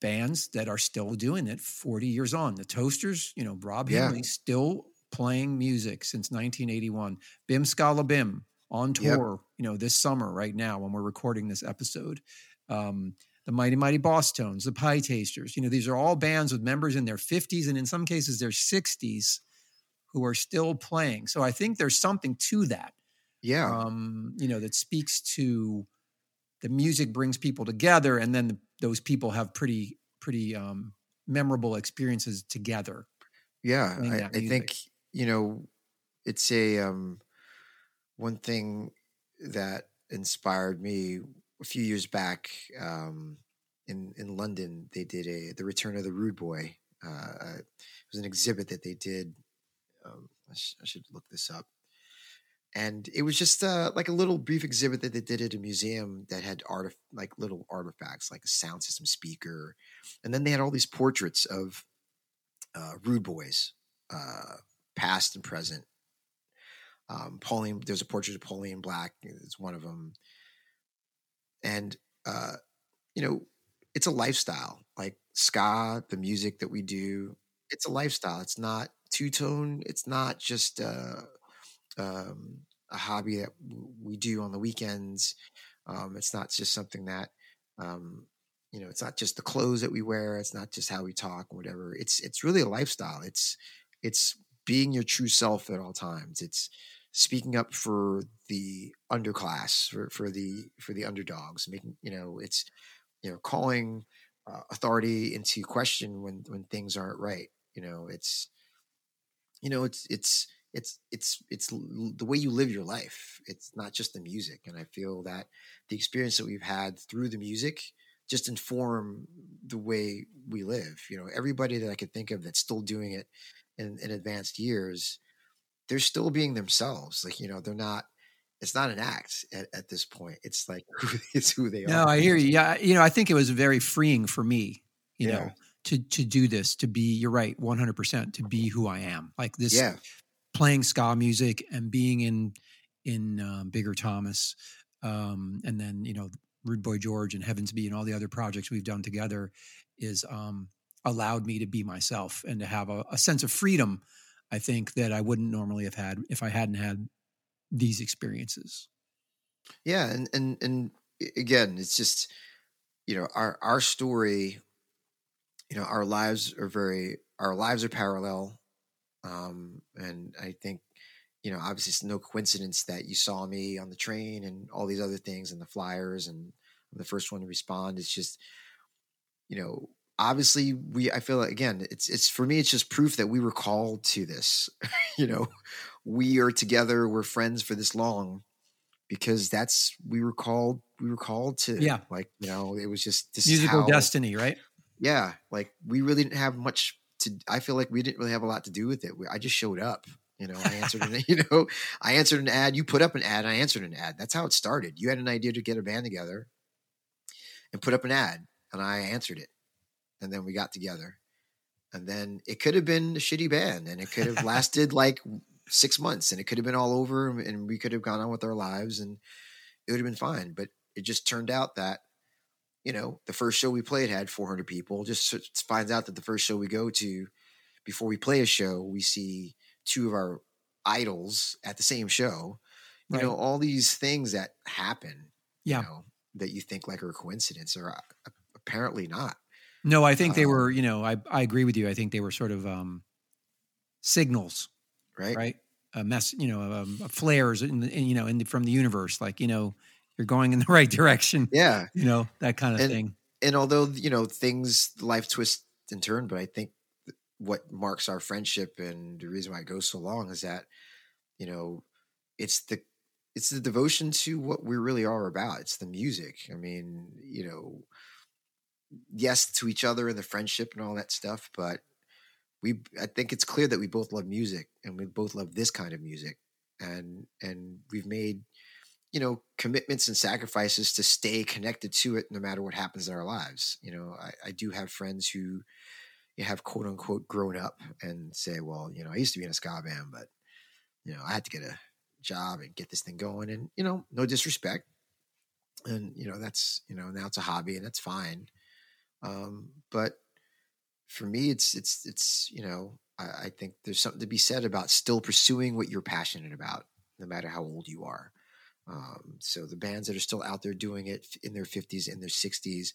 bands that are still doing it 40 years on. The toasters you know rob Yeah. Hingley still playing music since 1981 Bim Skala Bim on Yep. tour you know this summer right now when we're recording this episode um, the mighty mighty Bosstones the Pietasters you know these are all bands with members in their 50s and in some cases their 60s who are still playing so i think there's something to that yeah um, you know, that speaks to the music brings people together, and then those people have pretty pretty um, memorable experiences together. yeah I, I think you know it's a um one thing that inspired me a few years back um in in london they did a the return of the rude boy uh it was an exhibit that they did um i, sh- I should look this up. And it was just uh, like a little brief exhibit that they did at a museum that had art like little artifacts like a sound system speaker. And then they had all these portraits of uh, rude boys uh, past and present um, Pauline, there's a portrait of Pauline Black. It's one of them, and uh, you know, it's a lifestyle. Like ska, the music that we do, it's a lifestyle. It's not two tone. It's not just uh, um, a hobby that we do on the weekends. Um, it's not just something that um, you know. It's not just the clothes that we wear. It's not just how we talk, whatever. It's it's really a lifestyle. It's it's being your true self at all times. It's speaking up for the underclass, for, for the for the underdogs, making you know, it's you know, calling uh, authority into question when when things aren't right. You know, it's you know, it's it's it's it's it's the way you live your life. It's not just the music, and I feel that the experience that we've had through the music just inform the way we live. You know, everybody that I could think of that's still doing it in, in advanced years, they're still being themselves. Like, you know, they're not, it's not an act at, at this point. It's like, *laughs* it's who they No, are. No, I hear you. Yeah, you know, I think it was very freeing for me. You Yeah. know, to to do this, to be. You're right, 100 percent to be who I am. Like this, Yeah. playing ska music and being in in um, Bigger Thomas, um, and then you know Rude Boy George and Heavens Be and all the other projects we've done together is um, allowed me to be myself and to have a, a sense of freedom. I think that I wouldn't normally have had if I hadn't had these experiences. Yeah. And, and, and again, it's just, you know, our, our story, you know, our lives are very, our lives are parallel. Um, and I think, you know, obviously it's no coincidence that you saw me on the train and all these other things and the flyers and I'm the first one to respond. It's just, you know, obviously we, I feel like, again, it's, it's for me, it's just proof that we were called to this, *laughs* you know, we are together, we're friends for this long because that's, we were called, we were called to, Yeah. like, you know, it was just, this Musical how, destiny, right? yeah like we really didn't have much to i feel like we didn't really have a lot to do with it. We, i just showed up you know? I answered an *laughs* you know? I answered an ad you put up an ad i answered an ad. That's how it started. You had an idea to get a band together and put up an ad and i answered it and then we got together and then it could have been a shitty band and it could have lasted like six months and it could have been all over and we could have gone on with our lives and it would have been fine but it just turned out that you know, the first show we played had 400 people. Just finds out that the first show we go to, before we play a show, we see two of our idols at the same show. You Right. know, all these things that happen, Yeah. you know, that you think like are a coincidence are uh, apparently not. No, I think they Um, were, you know, I, I agree with you. I think they were sort of um, signals, Right. right? A mess, you know, um, flares, in, the, in, you know, in the, from the universe, like, you know, you're going in the *laughs* right direction, Yeah. you know, that kind of And- thing. And although, you know, things, life twists and turn, but I think what marks our friendship and the reason why it goes so long is that, you know, it's the, it's the devotion to what we really are about. It's the music. I mean, you know, yes, to each other and the friendship and all that stuff, but we, I think it's clear that we both love music and we both love this kind of music. And, and we've made, you know commitments and sacrifices to stay connected to it no matter what happens in our lives you know i, I do have friends who you have quote unquote grown up and say well you know i used to be in a ska band but you know i had to get a job and get this thing going and you know no disrespect and you know that's you know now it's a hobby and that's fine um but for me it's it's it's you know I, I think there's something to be said about still pursuing what you're passionate about no matter how old you are. Um, so the bands that are still out there doing it in their 50s in their 60s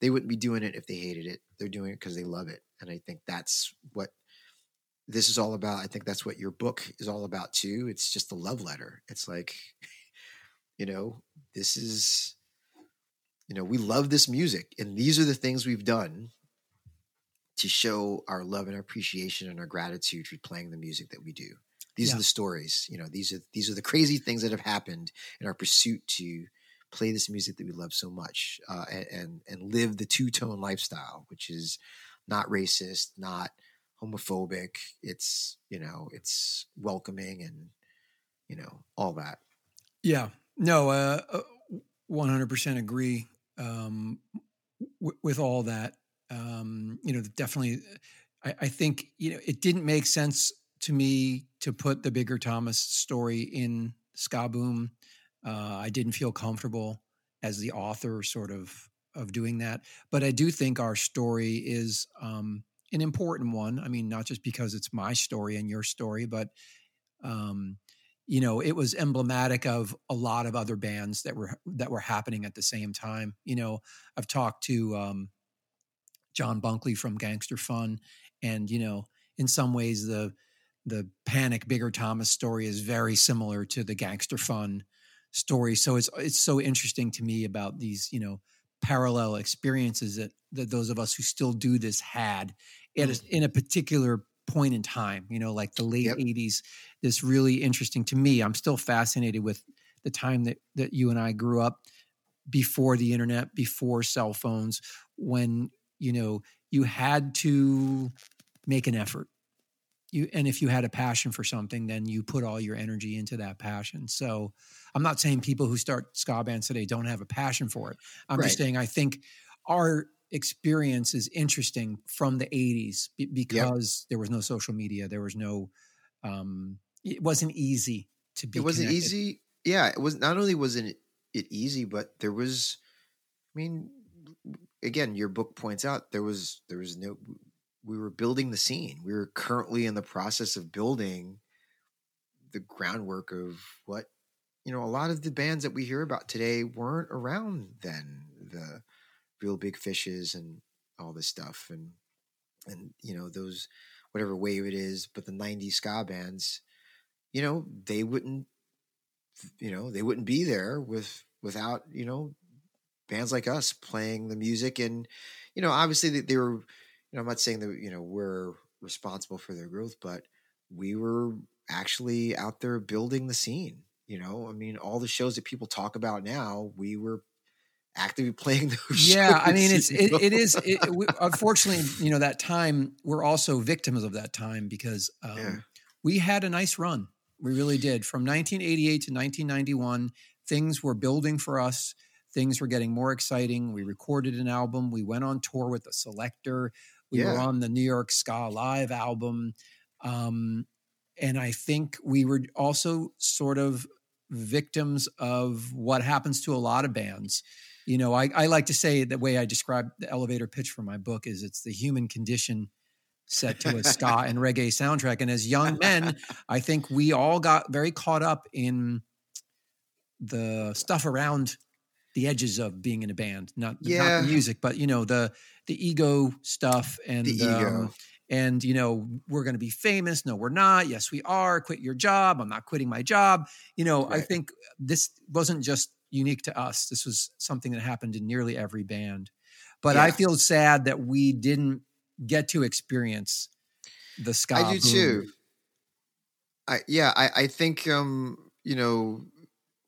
they wouldn't be doing it if they hated it. They're doing it because they love it. And i think that's what this is all about. I think that's what your book is all about too. It's just a love letter. It's like *laughs* you know this is you know we love this music and these are the things we've done to show our love and our appreciation and our gratitude for playing the music that we do. These Yeah. are the stories you know these are these are the crazy things that have happened in our pursuit to play this music that we love so much uh, and, and and live the two-tone lifestyle which is not racist not homophobic. It's you know it's welcoming and you know all that. Yeah, no, uh, uh, 100% agree um, w- with all that. Um, you know, definitely, I, I think, you know, it didn't make sense to me to put the Bigger Thomas story in Skaboom. Uh, I didn't feel comfortable as the author sort of of doing that. But I do think our story is um, an important one. I mean, not just because it's my story and your story, but um, you know, it was emblematic of a lot of other bands that were that were happening at the same time. You know, I've talked to um, John Bunkley from Gangster Fun, and you know, in some ways, the the Panic Bigger Thomas story is very similar to the Gangster Fun story. So it's it's so interesting to me about these, you know, parallel experiences that that those of us who still do this had a, in a particular point in time. You know, like the late Yep. '80s. This really interesting to me. I'm still fascinated with the time that that you and I grew up before the internet, before cell phones, when you know you had to make an effort. You and if you had a passion for something, then you put all your energy into that passion. So I'm not saying people who start ska bands today don't have a passion for it. I'm just saying I think our experience is interesting from the 80s be- because there was no social media, there was no um it wasn't easy to be it wasn't connected. easy yeah it was not only wasn't it easy but there was i mean again your book points out there was there was no we were building the scene we were currently in the process of building the groundwork of what you know a lot of the bands that we hear about today weren't around then the Reel Big Fishes and all this stuff and and you know those whatever wave it is but the 90s ska bands you know they wouldn't you know they wouldn't be there with without you know bands like us playing the music and you know obviously they, they were you know i'm not saying that you know we're responsible for their growth but we were actually out there building the scene you know? I mean all the shows that people talk about now we were actively *laughs* playing those yeah i mean it's it, it is it, we, *laughs* unfortunately you know that time we're also victims of that time because um, Yeah. we had a nice run. We really did. From 1988 to 1991 things were building for us. Things were getting more exciting. We recorded an album. We went on tour with the Selecter. We were on the new york ska live album. Um, and i think we were also sort of victims of what happens to a lot of bands you know I, I like to say the way i describe the elevator pitch for my book is it's the human condition set to a ska and reggae soundtrack. And as young men *laughs* i think we all got very caught up in the stuff around the edges of being in a band not, not Yeah. the music but you know the the ego stuff and the ego. um, and you know we're going to be famous. No we're not. Yes we are. Quit your job. I'm not quitting my job. You know i think this wasn't just unique to us this was something that happened in nearly every band but i feel sad that we didn't get to experience the ska I do boom. too. I yeah, I I think um you know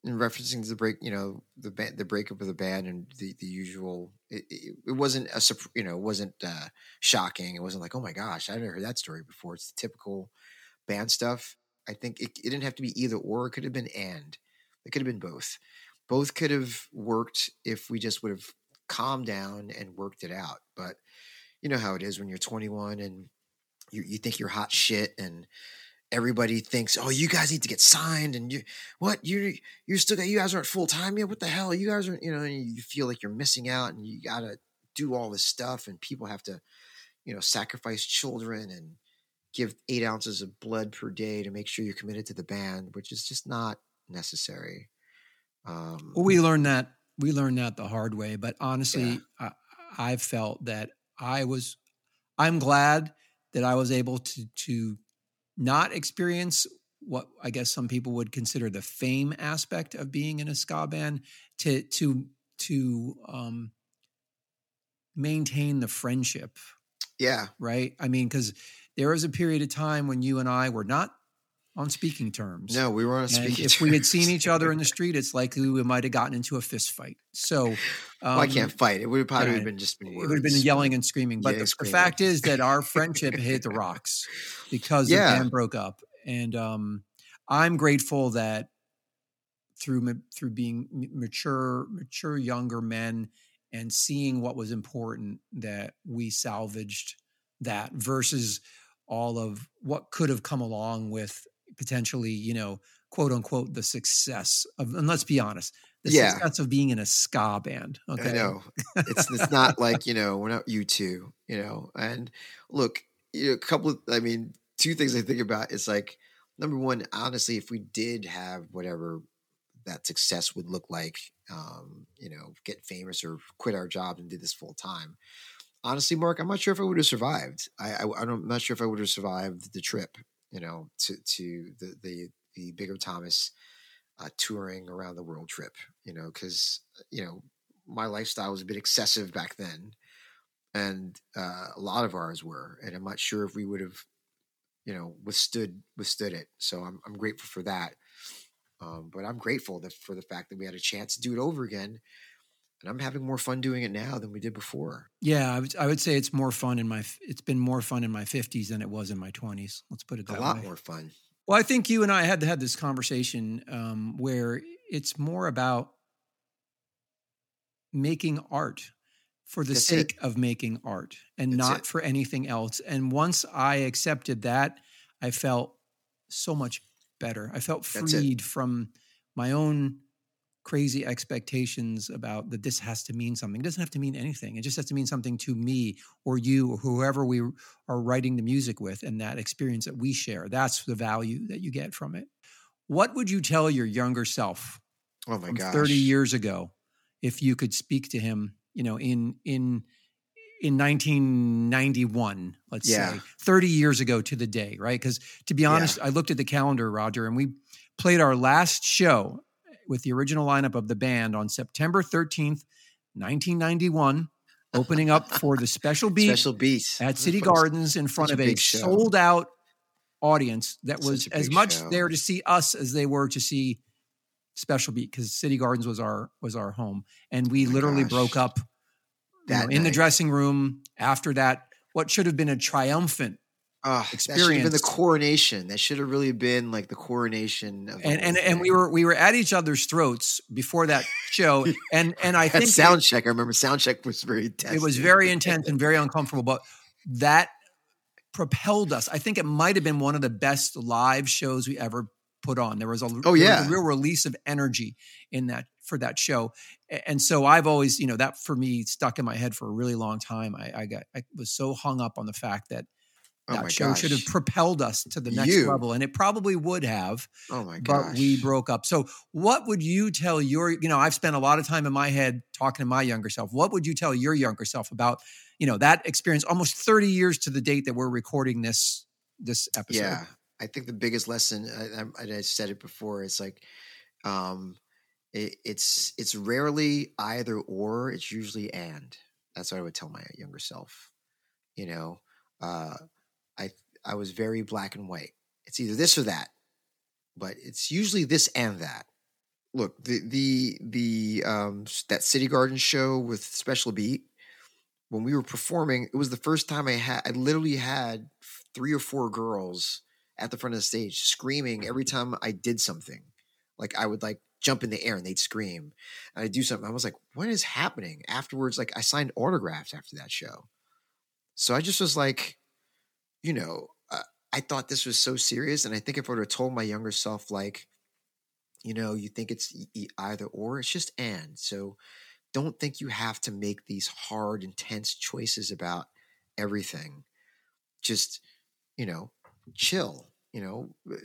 in referencing to the break, you know the band, the breakup of the band and the the usual. It, it, it wasn't a you know it wasn't uh, shocking. It wasn't like oh my gosh, I never heard that story before. It's the typical band stuff. I think it, it didn't have to be either or. It could have been and. It could have been both. Both could have worked if we just would have calmed down and worked it out. But you know how it is when you're 21 and you, you think you're hot shit and everybody thinks, oh, you guys need to get signed and you what you you're still got you guys aren't full time yet. What the hell? You guys are you know you feel like you're missing out and you gotta do all this stuff and people have to you know sacrifice children and give eight ounces of blood per day to make sure you're committed to the band, which is just not necessary. Um, Well, we learned that we learned that the hard way. But honestly, I, I felt that I was. I'm glad that I was able to to not experience what I guess some people would consider the fame aspect of being in a ska band. To to to um, maintain the friendship, yeah, right? I mean, because there was a period of time when you and I were not on speaking terms. no, we were on a And speaking. if we had seen each other in the street, it's likely we might have gotten into a fist fight. So, um, well, I can't fight. It would have probably yeah, been just been It would have been yelling and screaming. But Yeah, the, the fact is that our *laughs* friendship hit the rocks because Yeah. the band broke up. And um, I'm grateful that through through being mature, mature younger men and seeing what was important, that we salvaged that versus all of what could have come along with potentially, you know, quote unquote, the success of. And let's be honest, the Yeah. success of being in a ska band. Okay, I know. It's it's not like, you know, we're not U2, you know. And look, you know, a couple of I mean, two things I think about is like number one, honestly, if we did have whatever that success would look like, um, you know, get famous or quit our job and did this full time. Honestly, Marc, I'm not sure if I would have survived. I, I I don't- I'm not sure if I would have survived the trip, you know, to to the the the bigger Thomas uh, touring around the world trip, you know, because you know my lifestyle was a bit excessive back then, and uh, a lot of ours were, and I'm not sure if we would have, you know, withstood withstood it. So I'm I'm grateful for that, um, but I'm grateful that for the fact that we had a chance to do it over again, and I'm having more fun doing it now than we did before. Yeah, I would, I would say it's more fun in my. It's been more fun in my fifties than it was in my twenties. Let's put it A that lot way. more fun. Well, I think you and I had to had this conversation um, where it's more about making art for the That's it. sake of making art and That's not it. for anything else. And once I accepted that, I felt so much better. I felt freed from my own crazy expectations about that this has to mean something. It doesn't have to mean anything. It just has to mean something to me or you or whoever we are writing the music with and that experience that we share. That's the value that you get from it. What would you tell your younger self Oh my gosh, 30 years ago if you could speak to him, you know, in in in 1991, let's Yeah. say, 30 years ago to the day, right? Because to be Yeah. honest, I looked at the calendar, Roger, and we played our last show with the original lineup of the band on September 13th, 1991, opening up for the special *laughs* beat special beats at City Gardens in front such of a a sold out audience that was Such as much show. there to see us as they were to see Special Beat because City Gardens was our was our home, and we Oh literally gosh. broke up you know, in the dressing room after that. What should have been a triumphant That should have been the coronation. That should have really been like the coronation of the and and we were we were at each other's throats before that show, *laughs* and and I think sound check. I remember sound check was very intense. it was very intense and very uncomfortable but that propelled us i think it might have been one of the best live shows we ever put on there was a, Oh, yeah. a real release of energy in that for that show and so i've always you know that for me stuck in my head for a really long time i, I got i was so hung up on the fact that Oh that show should have propelled us to the next You. level and it probably would have Oh my God. but gosh. we broke up. So, what would you tell your, you know, I've spent a lot of time in my head talking to my younger self. What would you tell your younger self about, you know, that experience almost 30 years to the date that we're recording this this episode? Yeah, I think the biggest lesson, I, I, and I said it before, it's like, um, it, it's it's rarely either or. It's usually and. That's what I would tell my younger self. You know, uh, I I was very black and white. It's either this or that, but it's usually this and that. Look, the the the um that City Garden show with Special Beat when we were performing, it was the first time I had I literally had three or four girls at the front of the stage screaming every time I did something. Like I would like jump in the air and they'd scream. And I'd do something. I was like, what is happening? Afterwards, like I signed autographs after that show. So I just was like, you know, uh, I thought this was so serious. And I think if I would have told my younger self, like, you know, you think it's either or, it's just and. So don't think you have to make these hard, intense choices about everything. Just, you know, chill. You know, uh,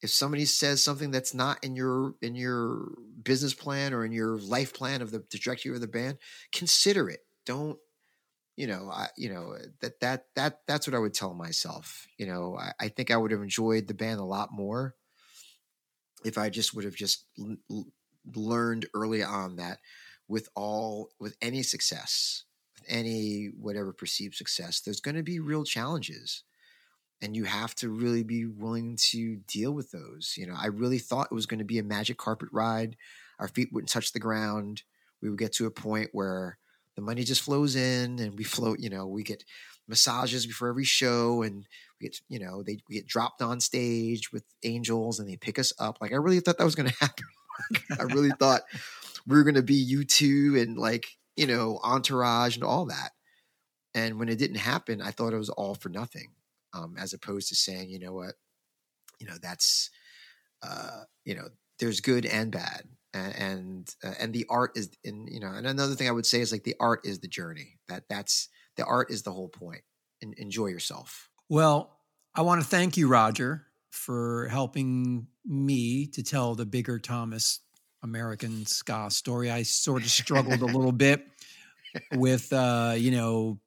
if somebody says something that's not in your in your business plan or in your life plan of the trajectory of the band, consider it. Don't you know, I, you know eh, that that that that's what I would tell myself. You know, I, I think I would have enjoyed the band a lot more if I just would have just l- learned early on that with all with any success, with any whatever perceived success, there's going to be real challenges and you have to really be willing to deal with those. You know, I really thought it was going to be a magic carpet ride. Our feet wouldn't touch the ground. We would get to a point where the money just flows in and we float, you know, we get massages before every show and we get, you know, they we get dropped on stage with angels and they pick us up. Like I really thought that was going *laughs* to happen. I really *laughs* thought we were going to be U2 and like, you know, entourage and all that. And when it didn't happen, I thought it was all for nothing um, as opposed to saying, you know what, you know that's, uh, you know, there's good and bad, and and, uh, and the art is in you know. And another thing I would say is like the art is the journey. That that's the art is the whole point. And enjoy yourself. Well, I want to thank you, Roger, for helping me to tell the bigger Thomas American ska story. I sort of struggled a *laughs* little bit with, uh, you know,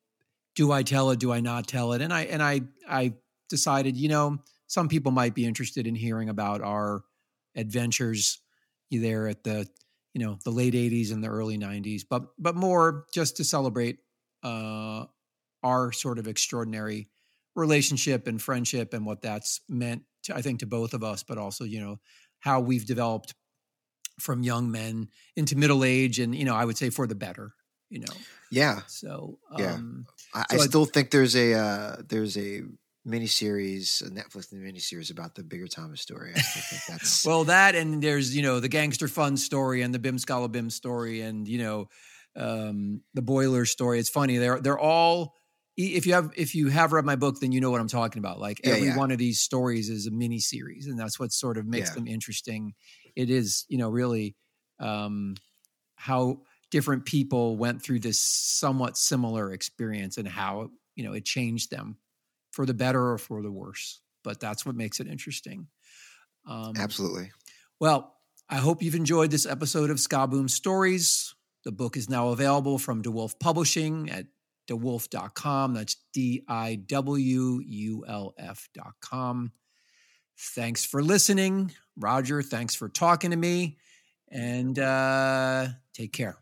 do I tell it? Do I not tell it? And I and I I decided, you know, some people might be interested in hearing about our adventures there at the you know the late 80s and the early 90s but but more just to celebrate uh our sort of extraordinary relationship and friendship and what that's meant to, i think to both of us but also you know how we've developed from young men into middle age and you know i would say for the better you know Yeah, so Yeah. um I, So I I- still think there's a uh, there's a miniseries, a Netflix miniseries about the bigger Thomas story. I think that's *laughs* Well, that and there's you know the gangster fun story and the Bim Skala Bim story and you know um, the boiler story. It's funny they're they're all if you have if you have read my book then you know what I'm talking about. Like Yeah, every yeah. one of these stories is a mini series and that's what sort of makes Yeah. them interesting. It is you know really um, how different people went through this somewhat similar experience and how you know it changed them for the better or for the worse. But that's what makes it interesting. Um, absolutely. well, I hope you've enjoyed this episode of Ska Boom Stories. The book is now available from DiWulf Publishing at diwulf.com. That's D I W U L F.com. Thanks for listening. Roger, thanks for talking to me. And uh, take care.